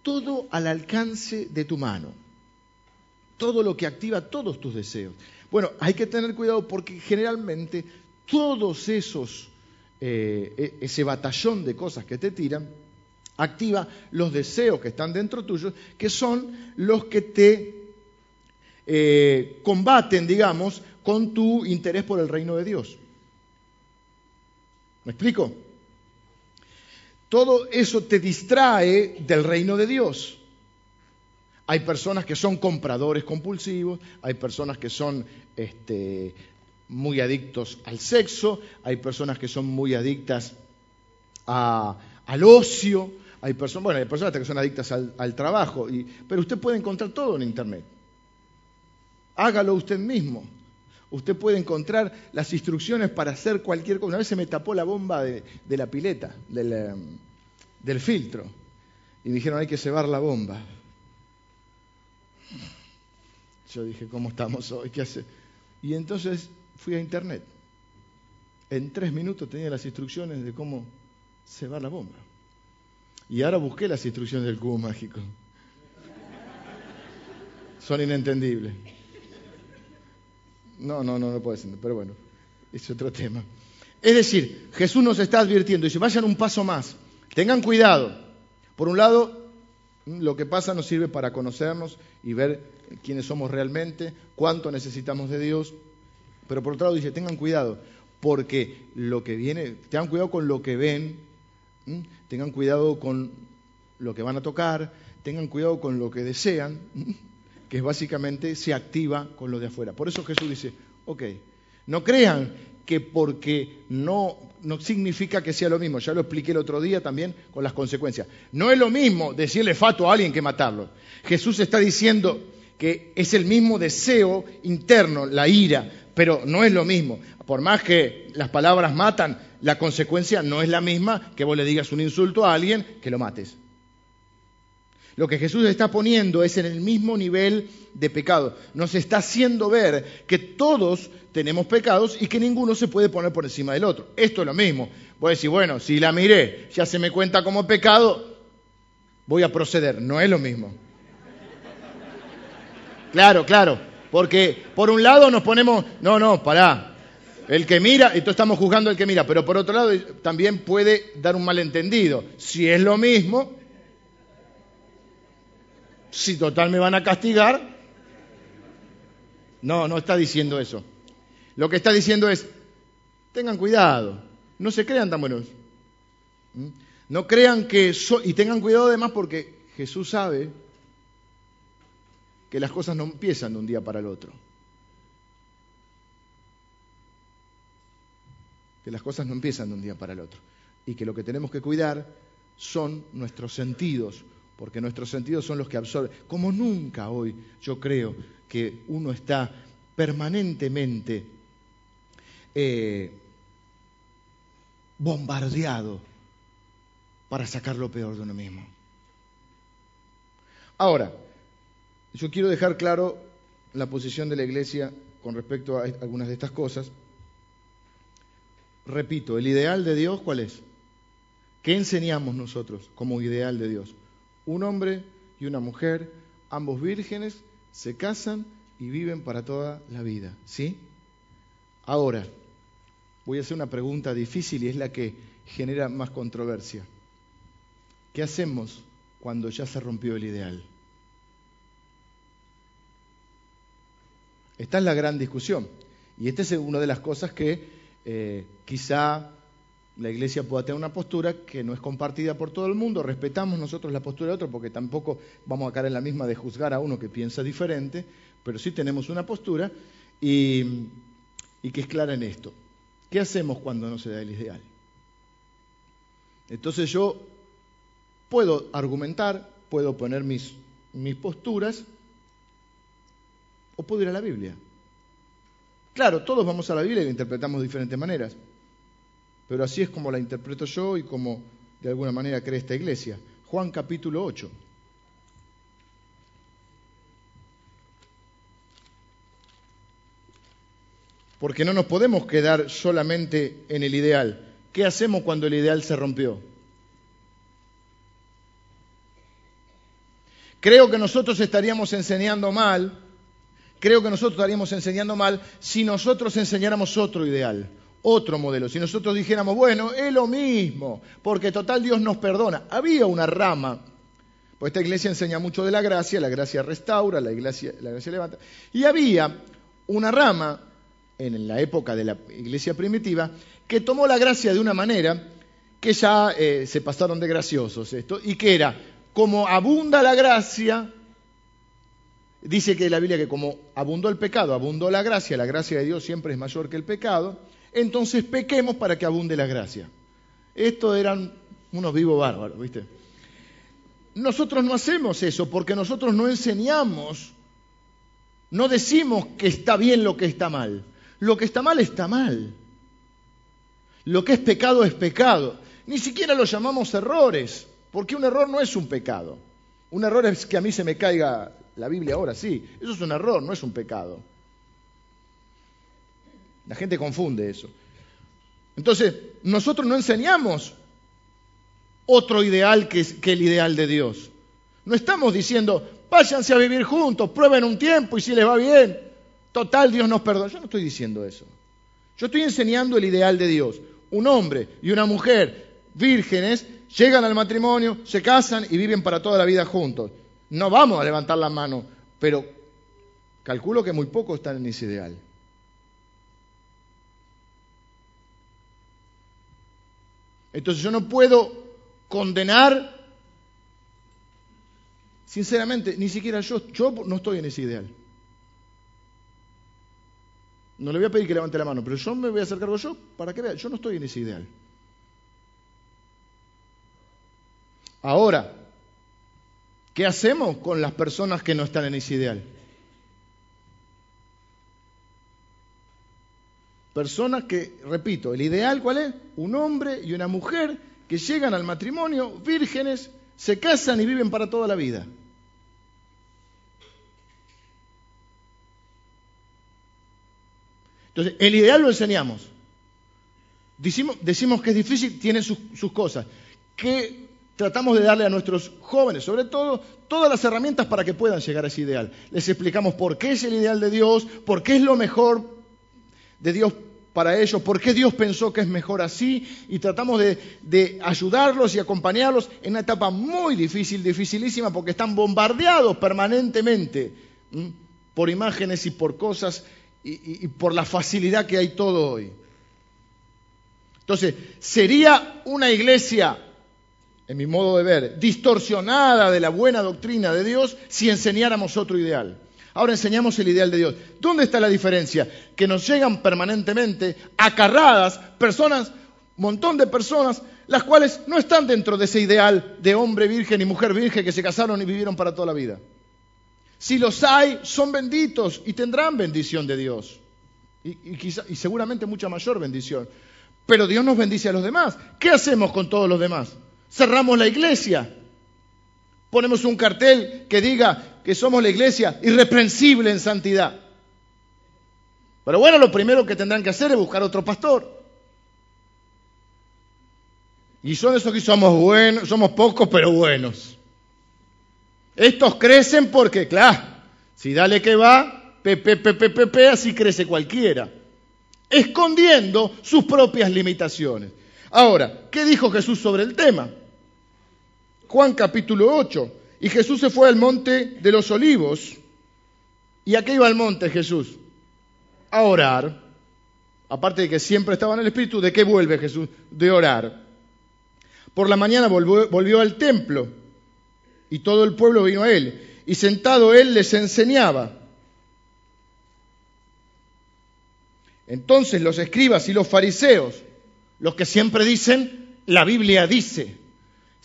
todo al alcance de tu mano. Todo lo que activa todos tus deseos. Bueno, hay que tener cuidado porque generalmente todos esos, eh, e, ese batallón de cosas que te tiran, activa los deseos que están dentro tuyo, que son los que te eh, combaten, digamos, con tu interés por el reino de Dios. ¿Me explico? Todo eso te distrae del reino de Dios. Hay personas que son compradores compulsivos, hay personas que son este, muy adictos al sexo, hay personas que son muy adictas al ocio, hay personas, bueno, hay personas que son adictas al, trabajo, pero usted puede encontrar todo en Internet. Hágalo usted mismo. Usted puede encontrar las instrucciones para hacer cualquier cosa. Una vez se me tapó la bomba de, la pileta, del, em, del filtro, y me dijeron hay que cebar la bomba. Yo dije, ¿cómo estamos hoy? ¿Qué hace? Y entonces fui a internet. En tres minutos tenía las instrucciones de cómo cebar la bomba. Y ahora busqué las instrucciones del cubo mágico. Son inentendibles. No, no, no, no puede ser, pero bueno, es otro tema. Es decir, Jesús nos está advirtiendo, dice, vayan un paso más, tengan cuidado. Por un lado, lo que pasa nos sirve para conocernos y ver quiénes somos realmente, cuánto necesitamos de Dios. Pero por otro lado dice, tengan cuidado, porque lo que viene, tengan cuidado con lo que ven, tengan cuidado con lo que van a tocar, tengan cuidado con lo que desean, que básicamente se activa con lo de afuera. Por eso Jesús dice, ok, no crean que porque no, no significa que sea lo mismo. Ya lo expliqué el otro día también con las consecuencias. No es lo mismo decirle fato a alguien que matarlo. Jesús está diciendo que es el mismo deseo interno, la ira, pero no es lo mismo. Por más que las palabras matan, la consecuencia no es la misma que vos le digas un insulto a alguien que lo mates. Lo que Jesús está poniendo es en el mismo nivel de pecado. Nos está haciendo ver que todos tenemos pecados y que ninguno se puede poner por encima del otro. Esto es lo mismo. Voy a decir, bueno, si la miré, ya se me cuenta como pecado, voy a proceder. No es lo mismo. Claro, claro. Porque por un lado nos ponemos, no, no, pará. El que mira, entonces estamos juzgando al que mira, pero por otro lado también puede dar un malentendido. Si es lo mismo, si total me van a castigar. No, no está diciendo eso. Lo que está diciendo es, tengan cuidado, no se crean tan buenos. ¿Mm? No crean que... y tengan cuidado además porque Jesús sabe que las cosas no empiezan de un día para el otro. Que las cosas no empiezan de un día para el otro. Y que lo que tenemos que cuidar son nuestros sentidos, porque nuestros sentidos son los que absorben. Como nunca hoy yo creo que uno está permanentemente eh, bombardeado para sacar lo peor de uno mismo. Ahora, yo quiero dejar claro la posición de la Iglesia con respecto a algunas de estas cosas. Repito, el ideal de Dios, ¿cuál es? ¿Qué enseñamos nosotros como ideal de Dios? Un hombre y una mujer, ambos vírgenes, se casan y viven para toda la vida. ¿Sí? Ahora, voy a hacer una pregunta difícil y es la que genera más controversia. ¿Qué hacemos cuando ya se rompió el ideal? Esta es la gran discusión. Y esta es una de las cosas que eh, quizá la iglesia pueda tener una postura que no es compartida por todo el mundo, respetamos nosotros la postura de otro porque tampoco vamos a caer en la misma de juzgar a uno que piensa diferente, pero sí tenemos una postura y, que es clara en esto. ¿Qué hacemos cuando no se da el ideal? Entonces yo puedo argumentar, puedo poner mis, mis posturas o puedo ir a la Biblia. Claro, todos vamos a la Biblia y la interpretamos de diferentes maneras, pero así es como la interpreto yo y como de alguna manera cree esta iglesia. Juan capítulo 8. Porque no nos podemos quedar solamente en el ideal. ¿Qué hacemos cuando el ideal se rompió? Creo que nosotros estaríamos enseñando mal creo que nosotros estaríamos enseñando mal si nosotros enseñáramos otro ideal, otro modelo. Si nosotros dijéramos, bueno, es lo mismo, porque total Dios nos perdona. Había una rama, pues esta iglesia enseña mucho de la gracia, la gracia restaura, la iglesia, la gracia levanta. Y había una rama en la época de la iglesia primitiva que tomó la gracia de una manera que ya eh, se pasaron de graciosos esto, y que era, como abunda la gracia, Dice que la Biblia que como abundó el pecado, abundó la gracia, la gracia de Dios siempre es mayor que el pecado, entonces pequemos para que abunde la gracia. Estos eran unos vivos bárbaros, ¿viste? Nosotros no hacemos eso porque nosotros no enseñamos, no decimos que está bien lo que está mal. Lo que está mal está mal. Lo que es pecado es pecado. Ni siquiera lo llamamos errores, porque un error no es un pecado. Un error es que a mí se me caiga la Biblia ahora, sí. Eso es un error, no es un pecado. La gente confunde eso. Entonces, nosotros no enseñamos otro ideal que, que, el ideal de Dios. No estamos diciendo, váyanse a vivir juntos, prueben un tiempo y si les va bien, total Dios nos perdona. Yo no estoy diciendo eso. Yo estoy enseñando el ideal de Dios. Un hombre y una mujer vírgenes llegan al matrimonio, se casan y viven para toda la vida juntos. No vamos a levantar la mano, pero calculo que muy pocos están en ese ideal. Entonces yo no puedo condenar, sinceramente, ni siquiera yo, yo no estoy en ese ideal. No le voy a pedir que levante la mano, pero yo me voy a hacer cargo yo para que vea, yo no estoy en ese ideal. Ahora, ¿Qué hacemos con las personas que no están en ese ideal? Personas que, repito, el ideal cuál es? Un hombre y una mujer que llegan al matrimonio vírgenes, se casan y viven para toda la vida. Entonces, el ideal lo enseñamos. Decimos, decimos que es difícil, tiene sus, sus cosas. ¿Qué tratamos de darle a nuestros jóvenes, sobre todo, todas las herramientas para que puedan llegar a ese ideal. Les explicamos por qué es el ideal de Dios, por qué es lo mejor de Dios para ellos, por qué Dios pensó que es mejor así, y tratamos de, ayudarlos y acompañarlos en una etapa muy difícil, dificilísima, porque están bombardeados permanentemente por imágenes y por cosas y por la facilidad que hay todo hoy. Entonces, ¿sería una iglesia en mi modo de ver, distorsionada de la buena doctrina de Dios si enseñáramos otro ideal. Ahora enseñamos el ideal de Dios. ¿Dónde está la diferencia? Que nos llegan permanentemente acarradas personas, montón de personas, las cuales no están dentro de ese ideal de hombre virgen y mujer virgen que se casaron y vivieron para toda la vida. Si los hay, son benditos y tendrán bendición de Dios. Y, y seguramente mucha mayor bendición. Pero Dios nos bendice a los demás. ¿Qué hacemos con todos los demás? cerramos la iglesia. Ponemos un cartel que diga que somos la iglesia irreprensible en santidad. Pero bueno, lo primero que tendrán que hacer es buscar otro pastor. Y son esos que somos buenos, somos pocos pero buenos. Estos crecen porque, claro, si dale que va, pepe, pepe, pepe, así crece cualquiera. Escondiendo sus propias limitaciones. Ahora, ¿qué dijo Jesús sobre el tema? Juan capítulo 8. Y Jesús se fue al monte de los olivos. ¿Y a qué iba al monte Jesús? A orar. aparte de que siempre estaba en el Espíritu, ¿de qué vuelve Jesús? De orar. Por la mañana volvió, volvió al templo y todo el pueblo vino a él. Y sentado él les enseñaba. Entonces los escribas y los fariseos, los que siempre dicen, la Biblia dice,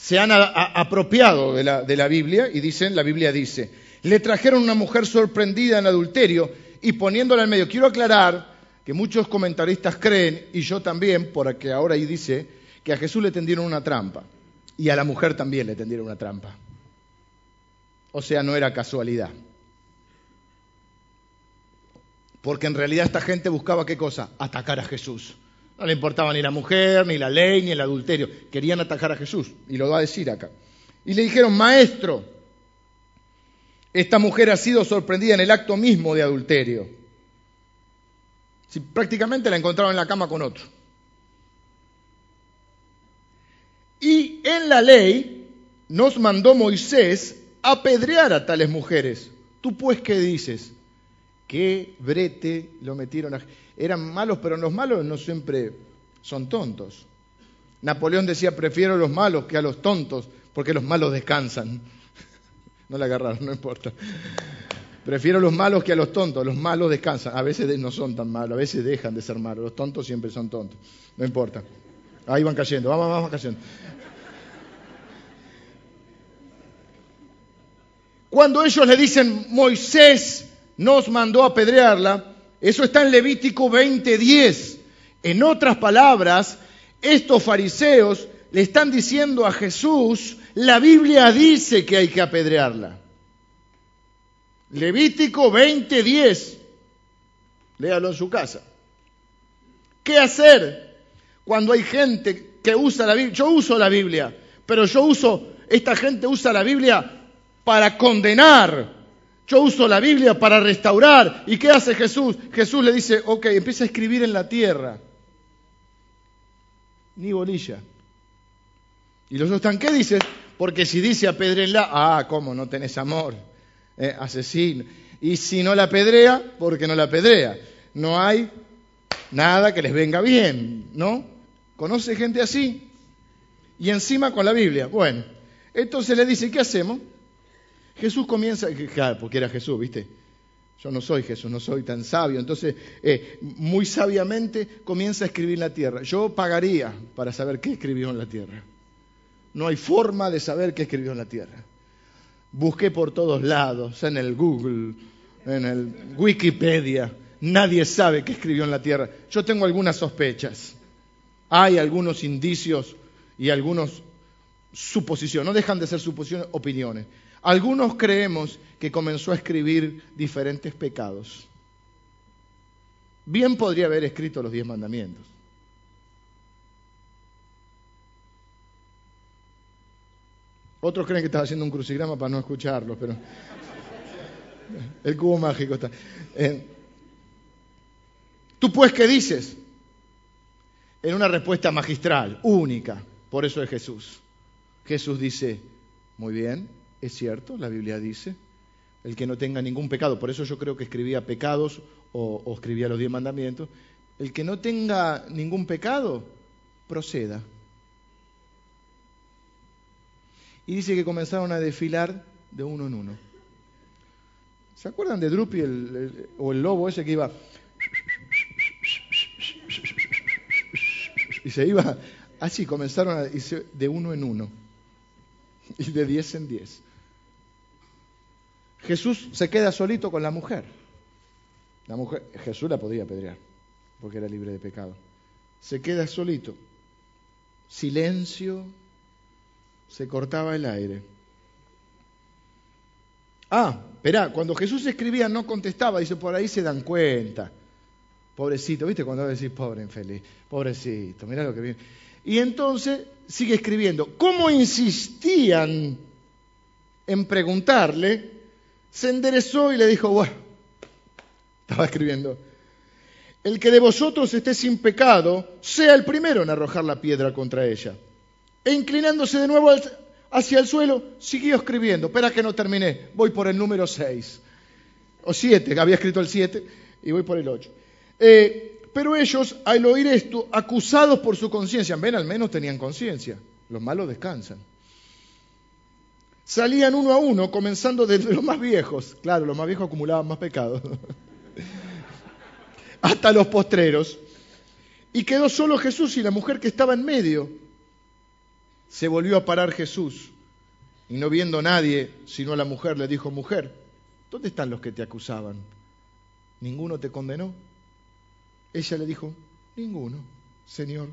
se han apropiado de la, de la Biblia y dicen, la Biblia dice, le trajeron una mujer sorprendida en adulterio y poniéndola en medio. Quiero aclarar que muchos comentaristas creen, y yo también, porque ahora ahí dice, que a Jesús le tendieron una trampa y a la mujer también le tendieron una trampa. O sea, no era casualidad. Porque en realidad esta gente buscaba qué cosa? Atacar a Jesús. No le importaba ni la mujer, ni la ley, ni el adulterio. Querían atacar a Jesús. Y lo va a decir acá. Y le dijeron, maestro, esta mujer ha sido sorprendida en el acto mismo de adulterio. Si prácticamente la encontraron en la cama con otro. Y en la ley nos mandó Moisés apedrear a tales mujeres. ¿Tú pues qué dices? ¿Qué brete lo metieron a... Eran malos, pero los malos no siempre son tontos. Napoleón decía, prefiero los malos que a los tontos, porque los malos descansan. No le agarraron, no importa. Prefiero los malos que a los tontos. Los malos descansan. A veces no son tan malos, a veces dejan de ser malos. Los tontos siempre son tontos. No importa. Ahí van cayendo, vamos, vamos cayendo. Cuando ellos le dicen, Moisés nos mandó apedrearla, eso está en Levítico 20:10. En otras palabras, estos fariseos le están diciendo a Jesús, la Biblia dice que hay que apedrearla. Levítico 20:10. Léalo en su casa. ¿Qué hacer cuando hay gente que usa la Biblia? Yo uso la Biblia, pero yo uso, esta gente usa la Biblia para condenar. Yo uso la Biblia para restaurar. ¿Y qué hace Jesús? Jesús le dice, ok, empieza a escribir en la tierra. Ni bolilla. Y los otros están, ¿qué dices? Porque si dice apedrenla, ah, ¿cómo? No tenés amor. Eh, asesino. Y si no la apedrea, porque no la apedrea. No hay nada que les venga bien, ¿no? ¿Conoce gente así? Y encima con la Biblia. Bueno, entonces le dice, ¿qué hacemos? Jesús comienza, claro, porque era Jesús, ¿viste? Yo no soy Jesús, no soy tan sabio. Entonces, eh, muy sabiamente comienza a escribir en la tierra. Yo pagaría para saber qué escribió en la tierra. No hay forma de saber qué escribió en la tierra. Busqué por todos lados, en el Google, en el Wikipedia. Nadie sabe qué escribió en la tierra. Yo tengo algunas sospechas. Hay algunos indicios y algunos suposiciones. No dejan de ser suposiciones, opiniones. Algunos creemos que comenzó a escribir diferentes pecados. Bien podría haber escrito los diez mandamientos. Otros creen que estaba haciendo un crucigrama para no escucharlos, pero el cubo mágico está. Eh, ¿Tú pues qué dices? En una respuesta magistral, única, por eso es Jesús. Jesús dice, muy bien, es cierto, la Biblia dice, el que no tenga ningún pecado, por eso yo creo que escribía pecados o, escribía los diez mandamientos, el que no tenga ningún pecado, proceda. Y dice que comenzaron a desfilar de uno en uno. ¿Se acuerdan de Drupi o el lobo ese que iba? Y se iba, así comenzaron a, de uno en uno. Y de diez en diez. Jesús se queda solito con la mujer. La mujer, Jesús la podía apedrear, porque era libre de pecado. Se queda solito. Silencio, se cortaba el aire. Ah, espera, cuando Jesús escribía no contestaba, dice, por ahí se dan cuenta. Pobrecito, ¿viste? Cuando decís, pobre infeliz, pobrecito, mirá lo que viene. Y entonces sigue escribiendo. ¿Cómo insistían en preguntarle? Se enderezó y le dijo, bueno, estaba escribiendo, el que de vosotros esté sin pecado, sea el primero en arrojar la piedra contra ella. E inclinándose de nuevo hacia el suelo, siguió escribiendo. Espera que no terminé, voy por el número 6. O 7, había escrito el 7 y voy por el 8. Eh, Pero ellos, al oír esto, acusados por su conciencia, ven, al menos tenían conciencia, los malos descansan. Salían uno a uno, comenzando desde los más viejos, claro, los más viejos acumulaban más pecados, hasta los postreros. Y quedó solo Jesús y la mujer que estaba en medio. Se volvió a parar Jesús y no viendo a nadie, sino a la mujer, le dijo, mujer, ¿dónde están los que te acusaban? ¿Ninguno te condenó? Ella le dijo, ninguno, Señor.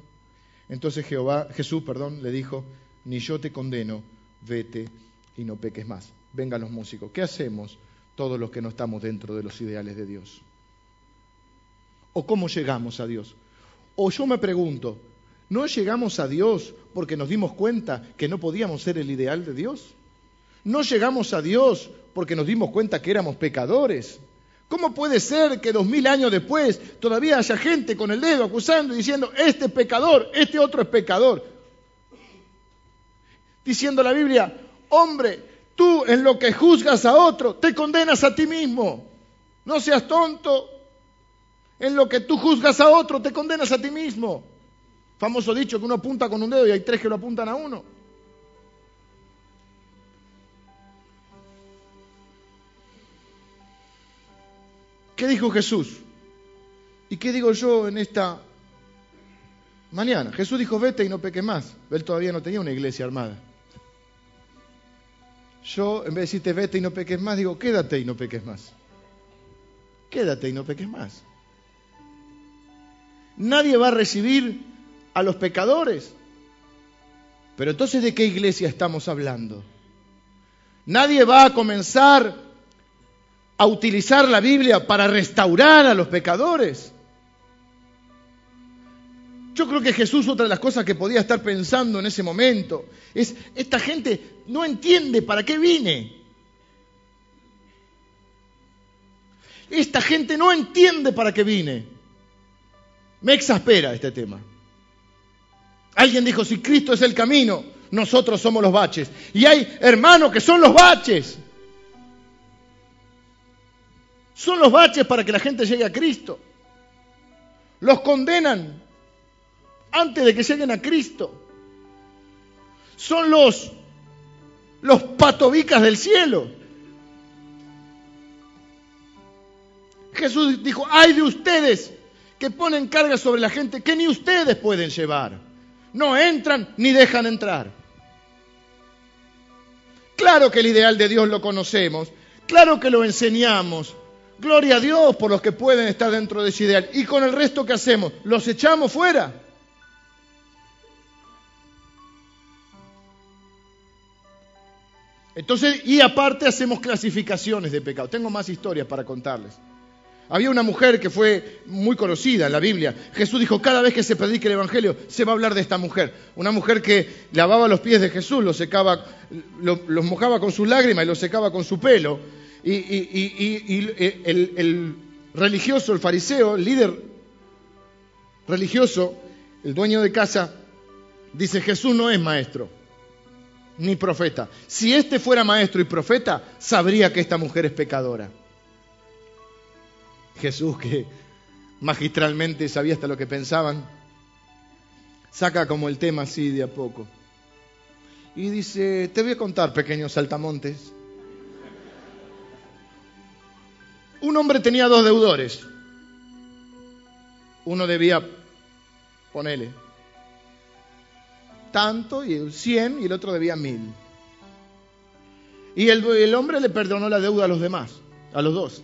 Entonces Jehová, Jesús, perdón, le dijo, ni yo te condeno, vete y no peques más. Vengan los músicos. ¿Qué hacemos todos los que no estamos dentro de los ideales de Dios? ¿O cómo llegamos a Dios? O yo me pregunto, ¿no llegamos a Dios porque nos dimos cuenta que no podíamos ser el ideal de Dios? ¿No llegamos a Dios porque nos dimos cuenta que éramos pecadores? ¿Cómo puede ser que dos mil años después todavía haya gente con el dedo acusando y diciendo, este es pecador, este otro es pecador? Diciendo la Biblia, hombre, tú en lo que juzgas a otro, te condenas a ti mismo. No seas tonto. En lo que tú juzgas a otro, te condenas a ti mismo. Famoso dicho que uno apunta con un dedo y hay tres que lo apuntan a uno. ¿Qué dijo Jesús? ¿Y qué digo yo en esta mañana? Jesús dijo, vete y no peques más. Él todavía no tenía una iglesia armada. Yo, en vez de decirte vete y no peques más, digo, quédate y no peques más. Quédate y no peques más. Nadie va a recibir a los pecadores. Pero entonces, ¿de qué iglesia estamos hablando? Nadie va a comenzar a utilizar la Biblia para restaurar a los pecadores. Yo creo que Jesús, otra de las cosas que podía estar pensando en ese momento, es, esta gente no entiende para qué vine. Esta gente no entiende para qué vine. Me exaspera este tema. Alguien dijo, si Cristo es el camino, nosotros somos los baches. Y hay hermanos que son los baches. Son los baches para que la gente llegue a Cristo. Los condenan antes de que lleguen a Cristo. Son los, los patobicas del cielo. Jesús dijo, ay de ustedes que ponen carga sobre la gente que ni ustedes pueden llevar. No entran ni dejan entrar. Claro que el ideal de Dios lo conocemos, claro que lo enseñamos, Gloria a Dios por los que pueden estar dentro de ese ideal. ¿Y con el resto qué hacemos? ¿Los echamos fuera? Entonces, y aparte hacemos clasificaciones de pecado. Tengo más historias para contarles. Había una mujer que fue muy conocida en la Biblia. Jesús dijo, cada vez que se predique el Evangelio, se va a hablar de esta mujer. Una mujer que lavaba los pies de Jesús, los secaba, los mojaba con sus lágrimas y los secaba con su pelo y, el, religioso, el fariseo, el líder religioso, el dueño de casa, dice, Jesús no es maestro ni profeta. Si este fuera maestro y profeta, sabría que esta mujer es pecadora. Jesús, que magistralmente sabía hasta lo que pensaban, saca como el tema así de a poco. Y dice, te voy a contar, pequeños saltamontes, Un hombre tenía dos deudores. Uno debía, ponele, tanto, y 100, y el otro debía mil. Y el, el hombre le perdonó la deuda a los demás, a los dos.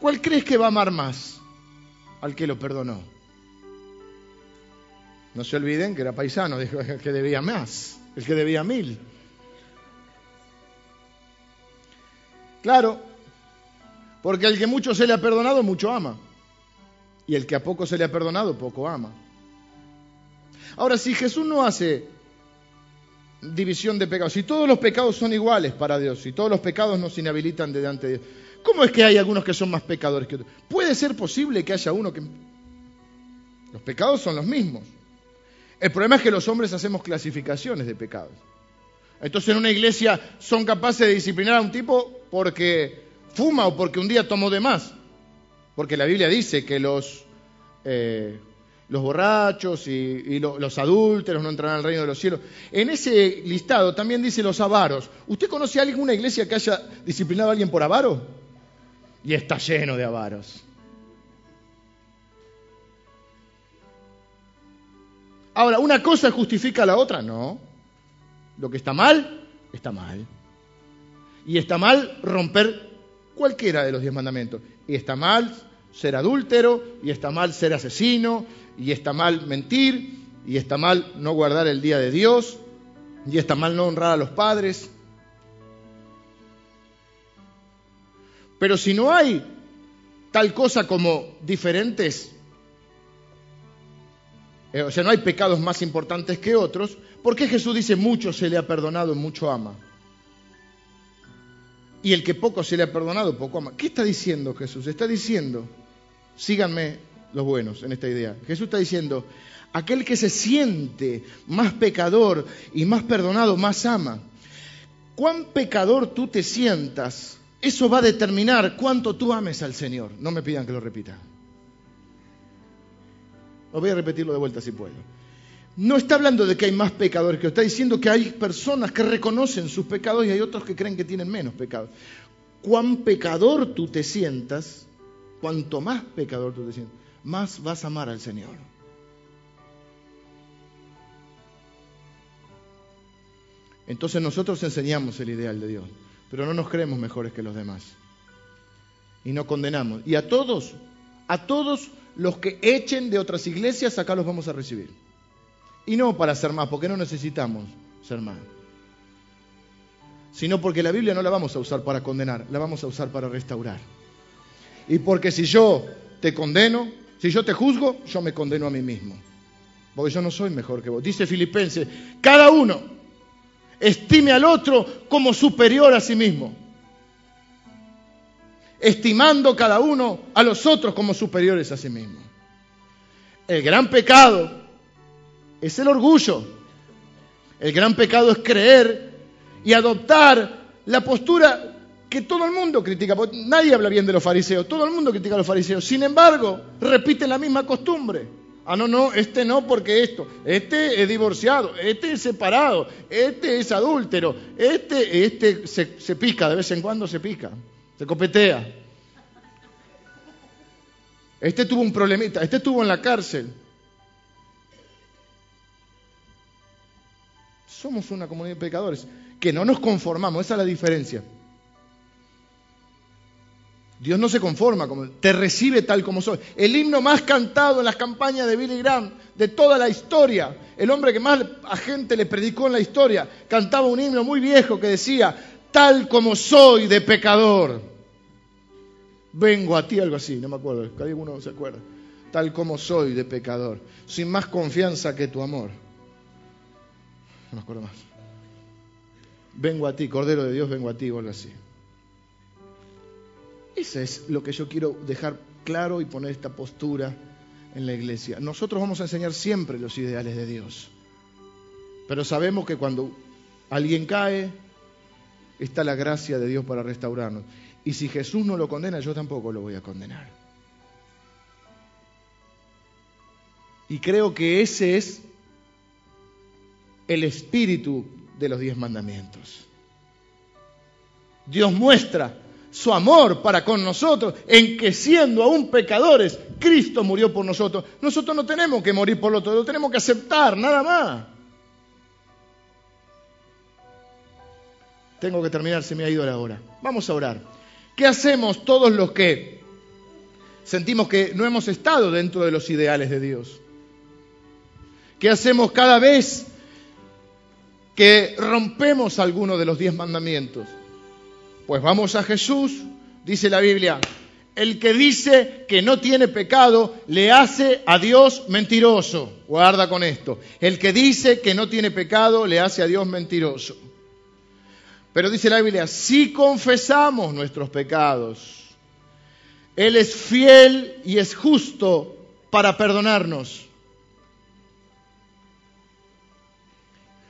¿Cuál crees que va a amar más al que lo perdonó? No se olviden que era paisano, dijo que debía más, el que debía mil. Claro, porque el que mucho se le ha perdonado, mucho ama. Y el que a poco se le ha perdonado, poco ama. Ahora, si Jesús no hace división de pecados, si todos los pecados son iguales para Dios, si todos los pecados nos inhabilitan delante de Dios, ¿cómo es que hay algunos que son más pecadores que otros? Puede ser posible que haya uno que... Los pecados son los mismos. El problema es que los hombres hacemos clasificaciones de pecados. Entonces en una iglesia son capaces de disciplinar a un tipo porque fuma o porque un día tomó de más. Porque la Biblia dice que los, eh, los borrachos y, los adúlteros no entrarán al reino de los cielos. En ese listado también dice los avaros. ¿Usted conoce a alguna iglesia que haya disciplinado a alguien por avaro? Y está lleno de avaros. Ahora, ¿una cosa justifica a la otra? No. Lo que está mal, está mal. Y está mal romper cualquiera de los diez mandamientos. Y está mal ser adúltero, y está mal ser asesino, y está mal mentir, y está mal no guardar el día de Dios, y está mal no honrar a los padres. Pero si no hay tal cosa como diferentes eh, o sea, no hay pecados más importantes que otros. ¿Por qué Jesús dice mucho se le ha perdonado, mucho ama? Y el que poco se le ha perdonado, poco ama. ¿Qué está diciendo Jesús? Está diciendo, síganme los buenos en esta idea. Jesús está diciendo, aquel que se siente más pecador y más perdonado, más ama. Cuán pecador tú te sientas, eso va a determinar cuánto tú ames al Señor. No me pidan que lo repita. Os voy a repetirlo de vuelta si puedo. No está hablando de que hay más pecadores que está diciendo que hay personas que reconocen sus pecados y hay otros que creen que tienen menos pecados. Cuán pecador tú te sientas, cuanto más pecador tú te más vas a amar al Señor. Entonces nosotros enseñamos el ideal de Dios, pero no nos creemos mejores que los demás. Y no condenamos. Y a todos, a todos los que echen de otras iglesias, acá los vamos a recibir. Y no para ser más, porque no necesitamos ser más. Sino porque la Biblia no la vamos a usar para condenar, la vamos a usar para restaurar. Y porque si yo te condeno, si yo te juzgo, yo me condeno a mí mismo. Porque yo no soy mejor que vos. Dice Filipenses, cada uno estime al otro como superior a sí mismo estimando cada uno a los otros como superiores a sí mismo. El gran pecado es el orgullo. El gran pecado es creer y adoptar la postura que todo el mundo critica. Nadie habla bien de los fariseos, todo el mundo critica a los fariseos. Sin embargo, repiten la misma costumbre. Ah, no, no, este no porque esto, este es divorciado, este es separado, este es adúltero, este, este se, se pica, de vez en cuando se pica se copetea. Este tuvo un problemita, este estuvo en la cárcel. Somos una comunidad de pecadores que no nos conformamos, esa es la diferencia. Dios no se conforma, como, te recibe tal como soy. El himno más cantado en las campañas de Billy Graham de toda la historia, el hombre que más a gente le predicó en la historia, cantaba un himno muy viejo que decía, tal como soy de pecador. Vengo a ti, algo así, no me acuerdo, cada uno se acuerda. Tal como soy de pecador, sin más confianza que tu amor. No me acuerdo más. Vengo a ti, Cordero de Dios, vengo a ti, algo así. Eso es lo que yo quiero dejar claro y poner esta postura en la iglesia. Nosotros vamos a enseñar siempre los ideales de Dios. Pero sabemos que cuando alguien cae, está la gracia de Dios para restaurarnos. Y si Jesús no lo condena, yo tampoco lo voy a condenar. Y creo que ese es el espíritu de los diez mandamientos. Dios muestra su amor para con nosotros en que siendo aún pecadores, Cristo murió por nosotros. Nosotros no tenemos que morir por lo otro, lo tenemos que aceptar, nada más. Tengo que terminar, se me ha ido la hora. Vamos a orar. ¿Qué hacemos todos los que sentimos que no hemos estado dentro de los ideales de Dios? ¿Qué hacemos cada vez que rompemos alguno de los diez mandamientos? Pues vamos a Jesús, dice la Biblia, el que dice que no tiene pecado le hace a Dios mentiroso. Guarda con esto. El que dice que no tiene pecado le hace a Dios mentiroso. Pero dice la Biblia, si confesamos nuestros pecados, Él es fiel y es justo para perdonarnos.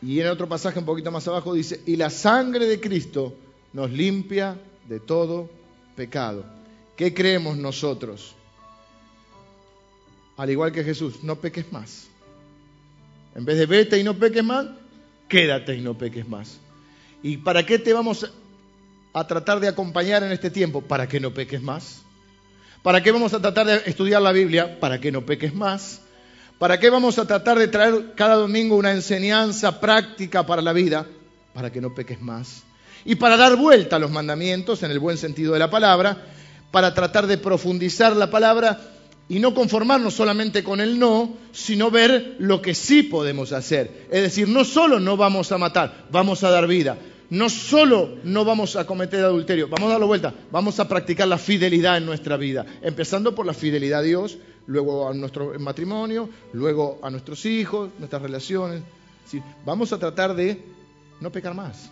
Y en otro pasaje un poquito más abajo dice, y la sangre de Cristo nos limpia de todo pecado. ¿Qué creemos nosotros? Al igual que Jesús, no peques más. En vez de vete y no peques más, quédate y no peques más. ¿Y para qué te vamos a tratar de acompañar en este tiempo? Para que no peques más. ¿Para qué vamos a tratar de estudiar la Biblia? Para que no peques más. ¿Para qué vamos a tratar de traer cada domingo una enseñanza práctica para la vida? Para que no peques más. Y para dar vuelta a los mandamientos, en el buen sentido de la palabra, para tratar de profundizar la palabra y no conformarnos solamente con el no, sino ver lo que sí podemos hacer. Es decir, no solo no vamos a matar, vamos a dar vida. No solo no vamos a cometer adulterio, vamos a darlo vuelta, vamos a practicar la fidelidad en nuestra vida, empezando por la fidelidad a Dios, luego a nuestro matrimonio, luego a nuestros hijos, nuestras relaciones. vamos a tratar de no pecar más,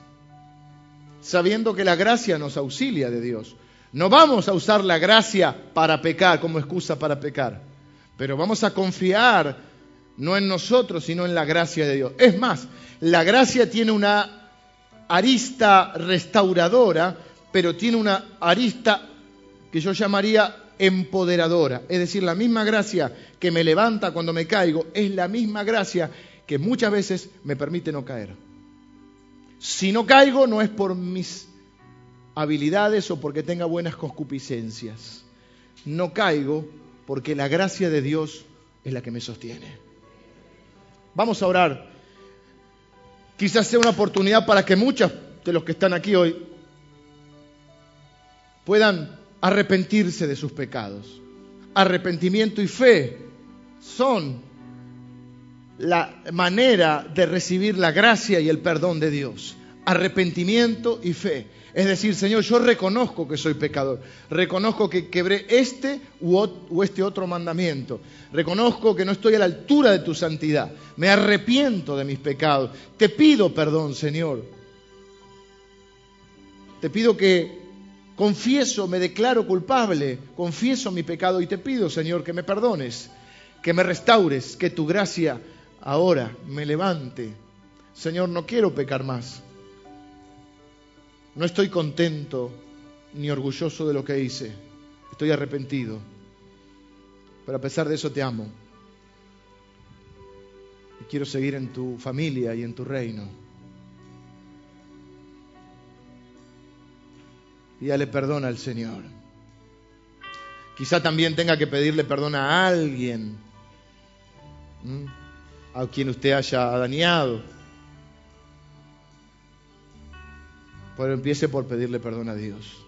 sabiendo que la gracia nos auxilia de Dios. No vamos a usar la gracia para pecar como excusa para pecar, pero vamos a confiar no en nosotros, sino en la gracia de Dios. Es más, la gracia tiene una arista restauradora, pero tiene una arista que yo llamaría empoderadora. Es decir, la misma gracia que me levanta cuando me caigo es la misma gracia que muchas veces me permite no caer. Si no caigo no es por mis habilidades o porque tenga buenas concupiscencias. No caigo porque la gracia de Dios es la que me sostiene. Vamos a orar. Quizás sea una oportunidad para que muchos de los que están aquí hoy puedan arrepentirse de sus pecados. Arrepentimiento y fe son la manera de recibir la gracia y el perdón de Dios. Arrepentimiento y fe. Es decir, Señor, yo reconozco que soy pecador, reconozco que quebré este u este otro mandamiento, reconozco que no estoy a la altura de tu santidad, me arrepiento de mis pecados, te pido perdón, Señor. Te pido que confieso, me declaro culpable, confieso mi pecado y te pido, Señor, que me perdones, que me restaures, que tu gracia ahora me levante. Señor, no quiero pecar más. No estoy contento ni orgulloso de lo que hice. Estoy arrepentido. Pero a pesar de eso te amo. Y quiero seguir en tu familia y en tu reino. Y dale perdón al Señor. Quizá también tenga que pedirle perdón a alguien a quien usted haya dañado pero empiece por pedirle perdón a Dios.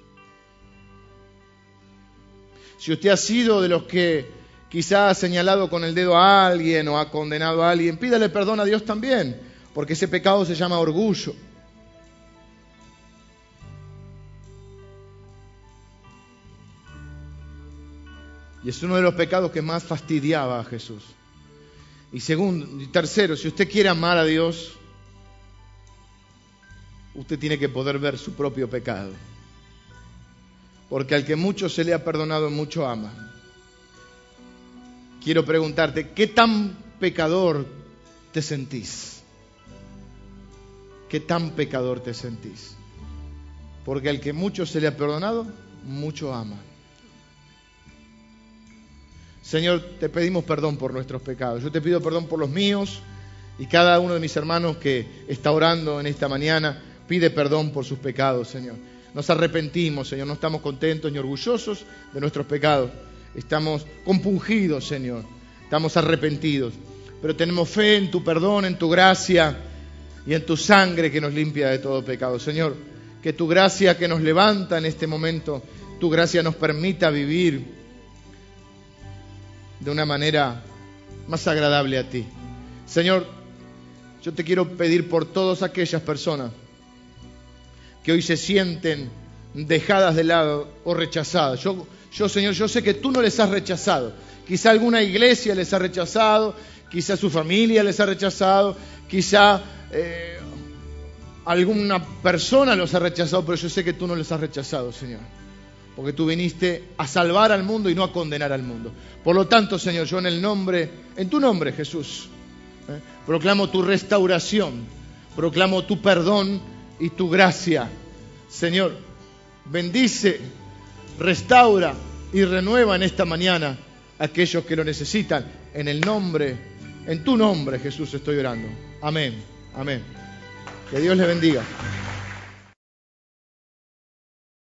Si usted ha sido de los que quizá ha señalado con el dedo a alguien o ha condenado a alguien, pídale perdón a Dios también, porque ese pecado se llama orgullo. Y es uno de los pecados que más fastidiaba a Jesús. Y segundo, y tercero, si usted quiere amar a Dios, usted tiene que poder ver su propio pecado. Porque al que mucho se le ha perdonado, mucho ama. Quiero preguntarte, ¿qué tan pecador te sentís? ¿Qué tan pecador te sentís? Porque al que mucho se le ha perdonado, mucho ama. Señor, te pedimos perdón por nuestros pecados. Yo te pido perdón por los míos y cada uno de mis hermanos que está orando en esta mañana pide perdón por sus pecados, Señor. Nos arrepentimos, Señor, no estamos contentos ni orgullosos de nuestros pecados. Estamos compungidos, Señor. Estamos arrepentidos. Pero tenemos fe en tu perdón, en tu gracia y en tu sangre que nos limpia de todo pecado. Señor, que tu gracia que nos levanta en este momento, tu gracia nos permita vivir de una manera más agradable a ti. Señor, yo te quiero pedir por todas aquellas personas que hoy se sienten dejadas de lado o rechazadas. Yo, yo, Señor, yo sé que tú no les has rechazado. Quizá alguna iglesia les ha rechazado, quizá su familia les ha rechazado, quizá eh, alguna persona los ha rechazado, pero yo sé que tú no les has rechazado, Señor. Porque tú viniste a salvar al mundo y no a condenar al mundo. Por lo tanto, Señor, yo en el nombre, en tu nombre, Jesús, eh, proclamo tu restauración, proclamo tu perdón y tu gracia. Señor, bendice restaura y renueva en esta mañana a aquellos que lo necesitan. En el nombre, en tu nombre, Jesús, estoy orando. Amén. Amén. Que Dios le bendiga.